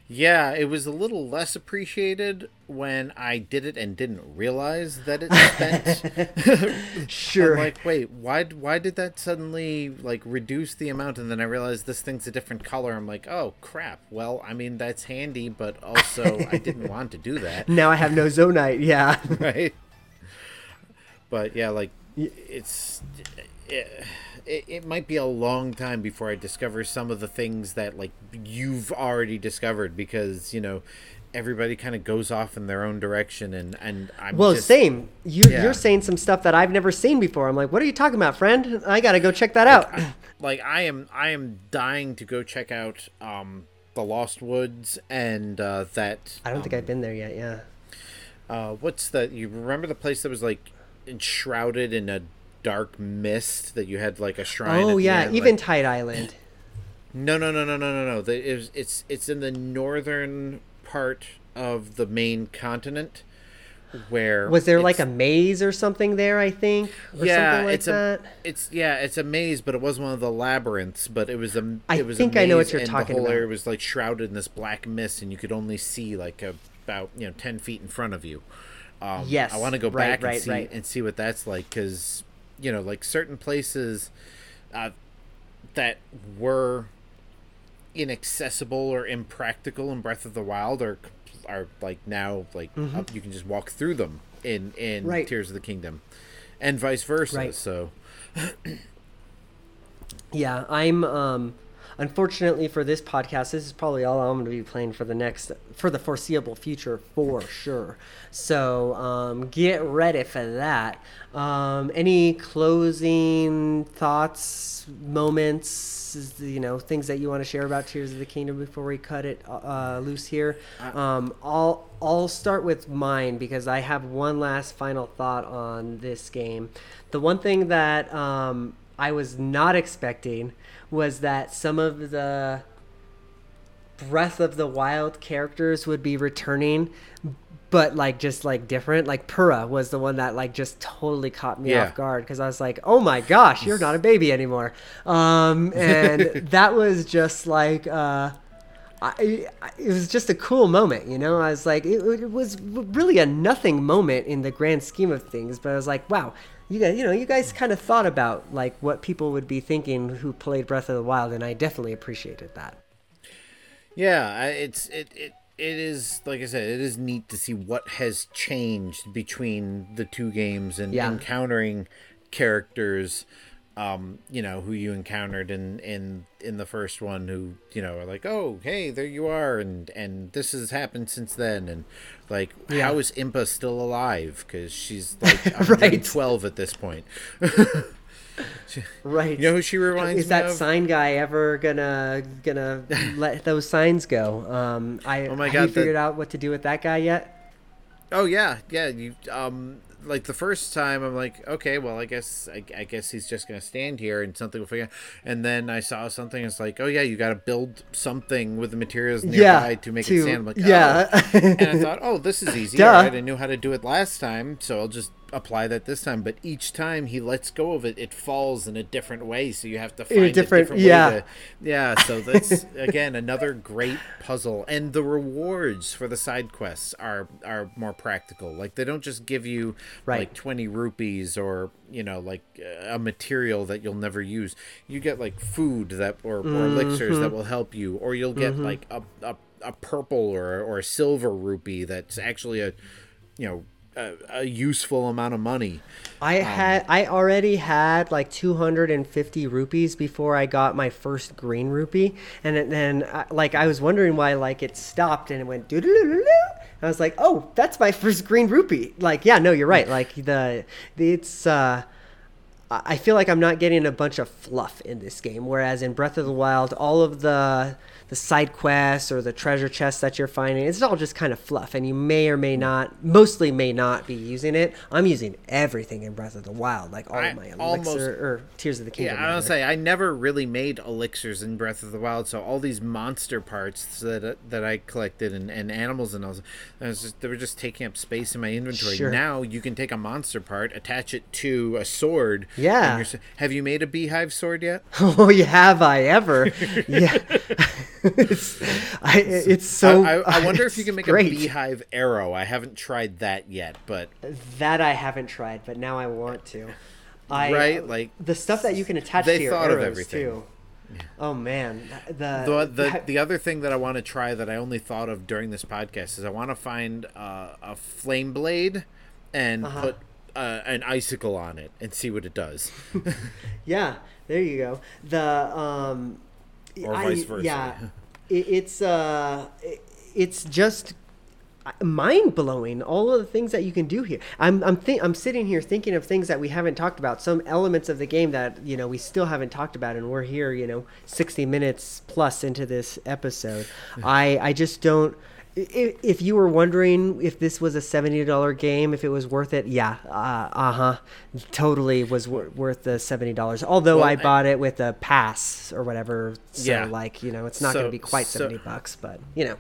Yeah, it was a little less appreciated when I did it and didn't realize that it spent. Sure. I'm like, wait, why? Why did that suddenly like reduce the amount? And then I realized this thing's a different color. I'm like, oh crap. Well, I mean that's handy, but also I didn't want to do that, now I have no Zonaite. Yeah. right? But yeah, like it's. It, it, it might be a long time before I discover some of the things that like you've already discovered because you know everybody kind of goes off in their own direction, and and I'm Well, just, same. You, Yeah. You're saying some stuff that I've never seen before. I'm like, what are you talking about, friend? I gotta go check that out. like I am I am dying to go check out um the Lost Woods and uh, that I don't think I've been there yet. Yeah. uh what's the you remember the place that was like enshrouded in a dark mist that you had like a shrine. Oh yeah, end, even like- Tide Island. no no no no no no no. The, it it's it's in the northern part of the main continent where Was there like a maze or something there? I think. Or yeah, something like it's that. a it's yeah, it's a maze, but it was one of the labyrinths. But it was a I it was think a I know what you're talking the whole about. area was like shrouded in this black mist, and you could only see like a, about you know ten feet in front of you. Um, Yes, I want to go right, back right, and see right. and see what that's like because you know like certain places uh, that were inaccessible or impractical in Breath of the Wild are are like now like up, you can just walk through them in in Mm-hmm. Right. Tears of the Kingdom, and vice versa. Right. So Yeah, I'm um unfortunately for this podcast, this is probably all I'm going to be playing for the next for the foreseeable future for sure. So, um get ready for that. Um any closing thoughts, moments, you know, things that you want to share about Tears of the Kingdom before we cut it uh, loose here? Um I'll I'll start with mine because I have one last final thought on this game. The one thing that um I was not expecting was that some of the Breath of the Wild characters would be returning, but like just like different. Like Purah was the one that like just totally caught me Yeah. off guard because I was like, "Oh my gosh, you're not a baby anymore," um, and that was just like. Uh, I, I- it was just a cool moment, you know. I was like, it, it was really a nothing moment in the grand scheme of things, but I was like, wow, you guys, you know, you guys kind of thought about like what people would be thinking who played Breath of the Wild, and I definitely appreciated that. yeah, it's it it. It is like I said. It is neat to see what has changed between the two games and Yeah. encountering characters, um, you know, who you encountered in in in the first one, who you know are like, oh, hey, there you are, and and this has happened since then, and like, Yeah. how is Impa still alive? Because she's like twelve at this point. Right. You know who she reminds Is that of? sign guy ever gonna gonna let those signs go? Um, I Oh my God, have you the- figured out what to do with that guy yet? Oh yeah, yeah. You um like the first time I'm like, okay, well I guess I, I guess he's just gonna stand here and something will figure. And then I saw something. It's like, oh yeah, you got to build something with the materials nearby to make it stand. I'm like, yeah. oh. and I thought, oh, this is easy. Duh. Right, I knew how to do it last time, so I'll just apply that this time. But each time he lets go of it, it falls in a different way. So you have to find different- a different yeah. way to. Yeah. So that's again another great puzzle, and the rewards for the side quests are are more practical. Like they don't just give you Right. like twenty rupees or you know like uh, a material that you'll never use. You get like food that or, or elixirs that mm-hmm. will help you, or you'll get mm-hmm. like a, a a purple or or a silver rupee that's actually a you know a, a useful amount of money. I um, had I already had like 250 rupees before I got my first green rupee, and then- then like I was wondering why like it stopped and it went doo doo doo doo. I was like, oh, that's my first green rupee. Like, yeah, no, you're right. Like the, the it's uh. I I feel like I'm not getting a bunch of fluff in this game, whereas in Breath of the Wild, all of the the side quests or the treasure chests that you're finding, it's all just kind of fluff, and you may or may not, mostly may not be using it. I'm using everything in Breath of the Wild, like all I of my elixir almost- or Tears of the Kingdom. Yeah, I was say I never really made elixirs in Breath of the Wild, so all these monster parts that that I collected and, and animals and all, just, they were just taking up space in my inventory. Sure. Now you can take a monster part, attach it to a sword. Yeah. and you're have you made a beehive sword yet? oh, yeah, have I ever? yeah, it's, I, it's so. I, I, wonder if you can make great. a beehive arrow. I haven't tried that yet, but That I haven't tried, but now I want to. I, Right, like, the stuff that you can attach they to your thought of everything. too. Oh man, the the the, the other thing that I want to try that I only thought of during this podcast is I want to find uh, a flame blade and Uh-huh. put uh, an icicle on it and see what it does. yeah, there you go. The um, Or I- vice versa. Yeah, it, it's uh, it, it's just mind blowing. All of the things that you can do here. I'm I'm think I'm sitting here thinking of things that we haven't talked about. Some elements of the game that you know we still haven't talked about, and we're here, you know, 60 minutes plus into this episode. I I just don't. If, you were wondering if this was a seventy dollar game, if it was worth it, yeah, uh huh, totally was wor- worth the seventy dollars. Although Well, I I- bought it with a pass or whatever, so Yeah. like you know, it's not So- going to be quite so- seventy bucks, but you know.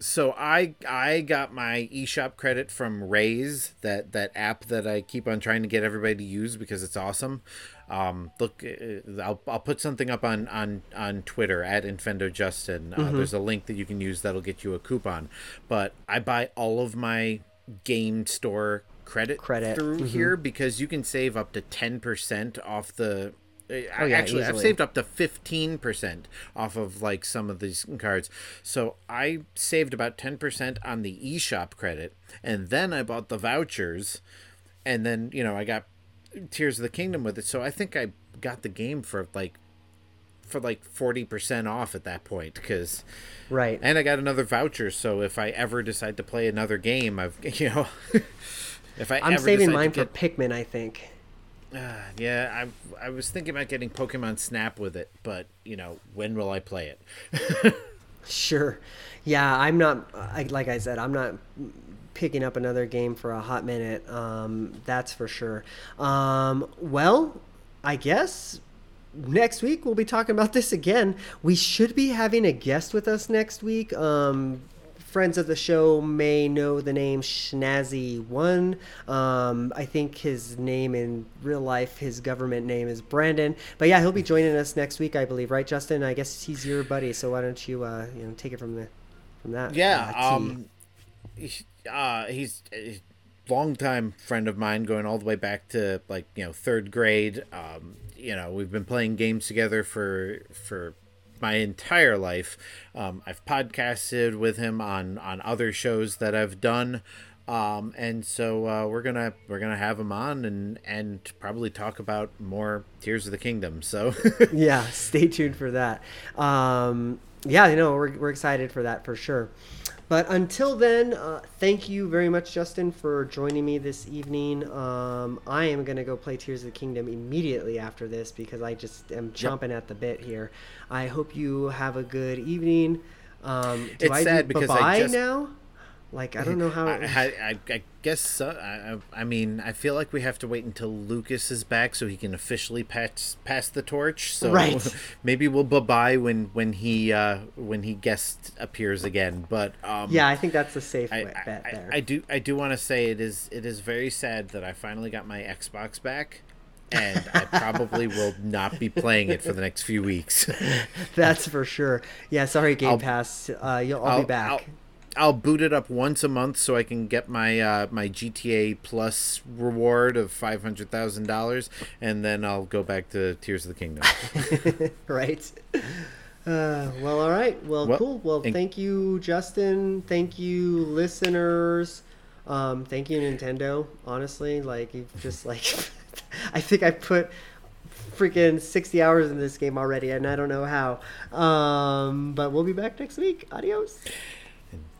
So I I got my eShop credit from Raise, that that app that I keep on trying to get everybody to use because it's awesome. Um, look, uh, I'll, I'll put something up on on on Twitter at Infendo Justin. Uh, There's a link that you can use that'll get you a coupon. But I buy all of my game store credit, Credit, through here because you can save up to ten percent off the. Oh, yeah, actually, I've saved up to 15% off of like some of these cards. So I saved about 10% on the eShop credit and then I bought the vouchers and then, you know, I got Tears of the Kingdom with it. So I think I got the game for like for like 40% off at that point cuz Right. and I got another voucher so if I ever decide to play another game, I've you know if I I'm ever saving mine to for Pikmin, I think. Uh, yeah, I I was thinking about getting Pokemon Snap with it, but you know, when will I play it? Sure. Yeah, I'm not. I, like I said, I'm not picking up another game for a hot minute. Um, that's for sure. Um, well, I guess next week we'll be talking about this again. We should be having a guest with us next week. Um, friends of the show may know the name Schnazzy One. Um, I think his name in real life, his government name is Brandon. But yeah, he'll be joining us next week, I believe, right, Justin? I guess he's your buddy, so why don't you, uh, you know, take it from the from that? Yeah, uh, um, he- uh, he's a longtime friend of mine, going all the way back to like you know third grade. Um, you know, we've been playing games together for for my entire life. Um, I've podcasted with him on on other shows that I've done. Um, and so uh, we're gonna we're gonna have him on and and probably talk about more Tears of the Kingdom. So yeah, stay tuned for that. Um, yeah, you know, we're, we're excited for that for sure. But until then, uh, thank you very much, Justin, for joining me this evening. Um, I am going to go play Tears of the Kingdom immediately after this because I just am chomping at the bit here. I hope you have a good evening. Um, do It's I sad do because I just- now? Like, I don't know how. I, I, I, guess so. I, I mean, I feel like we have to wait until Lukas is back so he can officially pass pass the torch. So Right. maybe we'll bye bye when when he uh, when he guest appears again. But um, yeah, I think that's a safe I, bet bet I, there. I do I do want to say it is it is very sad that I finally got my Xbox back. and I probably will not be playing it for the next few weeks. That's for sure. Yeah, sorry, Game I'll- Pass. Uh, you'll, I'll, be back. I'll, boot it up once a month so I can get my uh, my GTA Plus reward of five hundred thousand dollars, and then I'll go back to Tears of the Kingdom. right? Uh, well, all right. Well, Well, cool. Well, and- thank you, Justin. Thank you, listeners. Um, thank you, Nintendo. Honestly, like you've just like, I think I put freaking sixty hours in this game already, and I don't know how. Um, but we'll be back next week. Adios.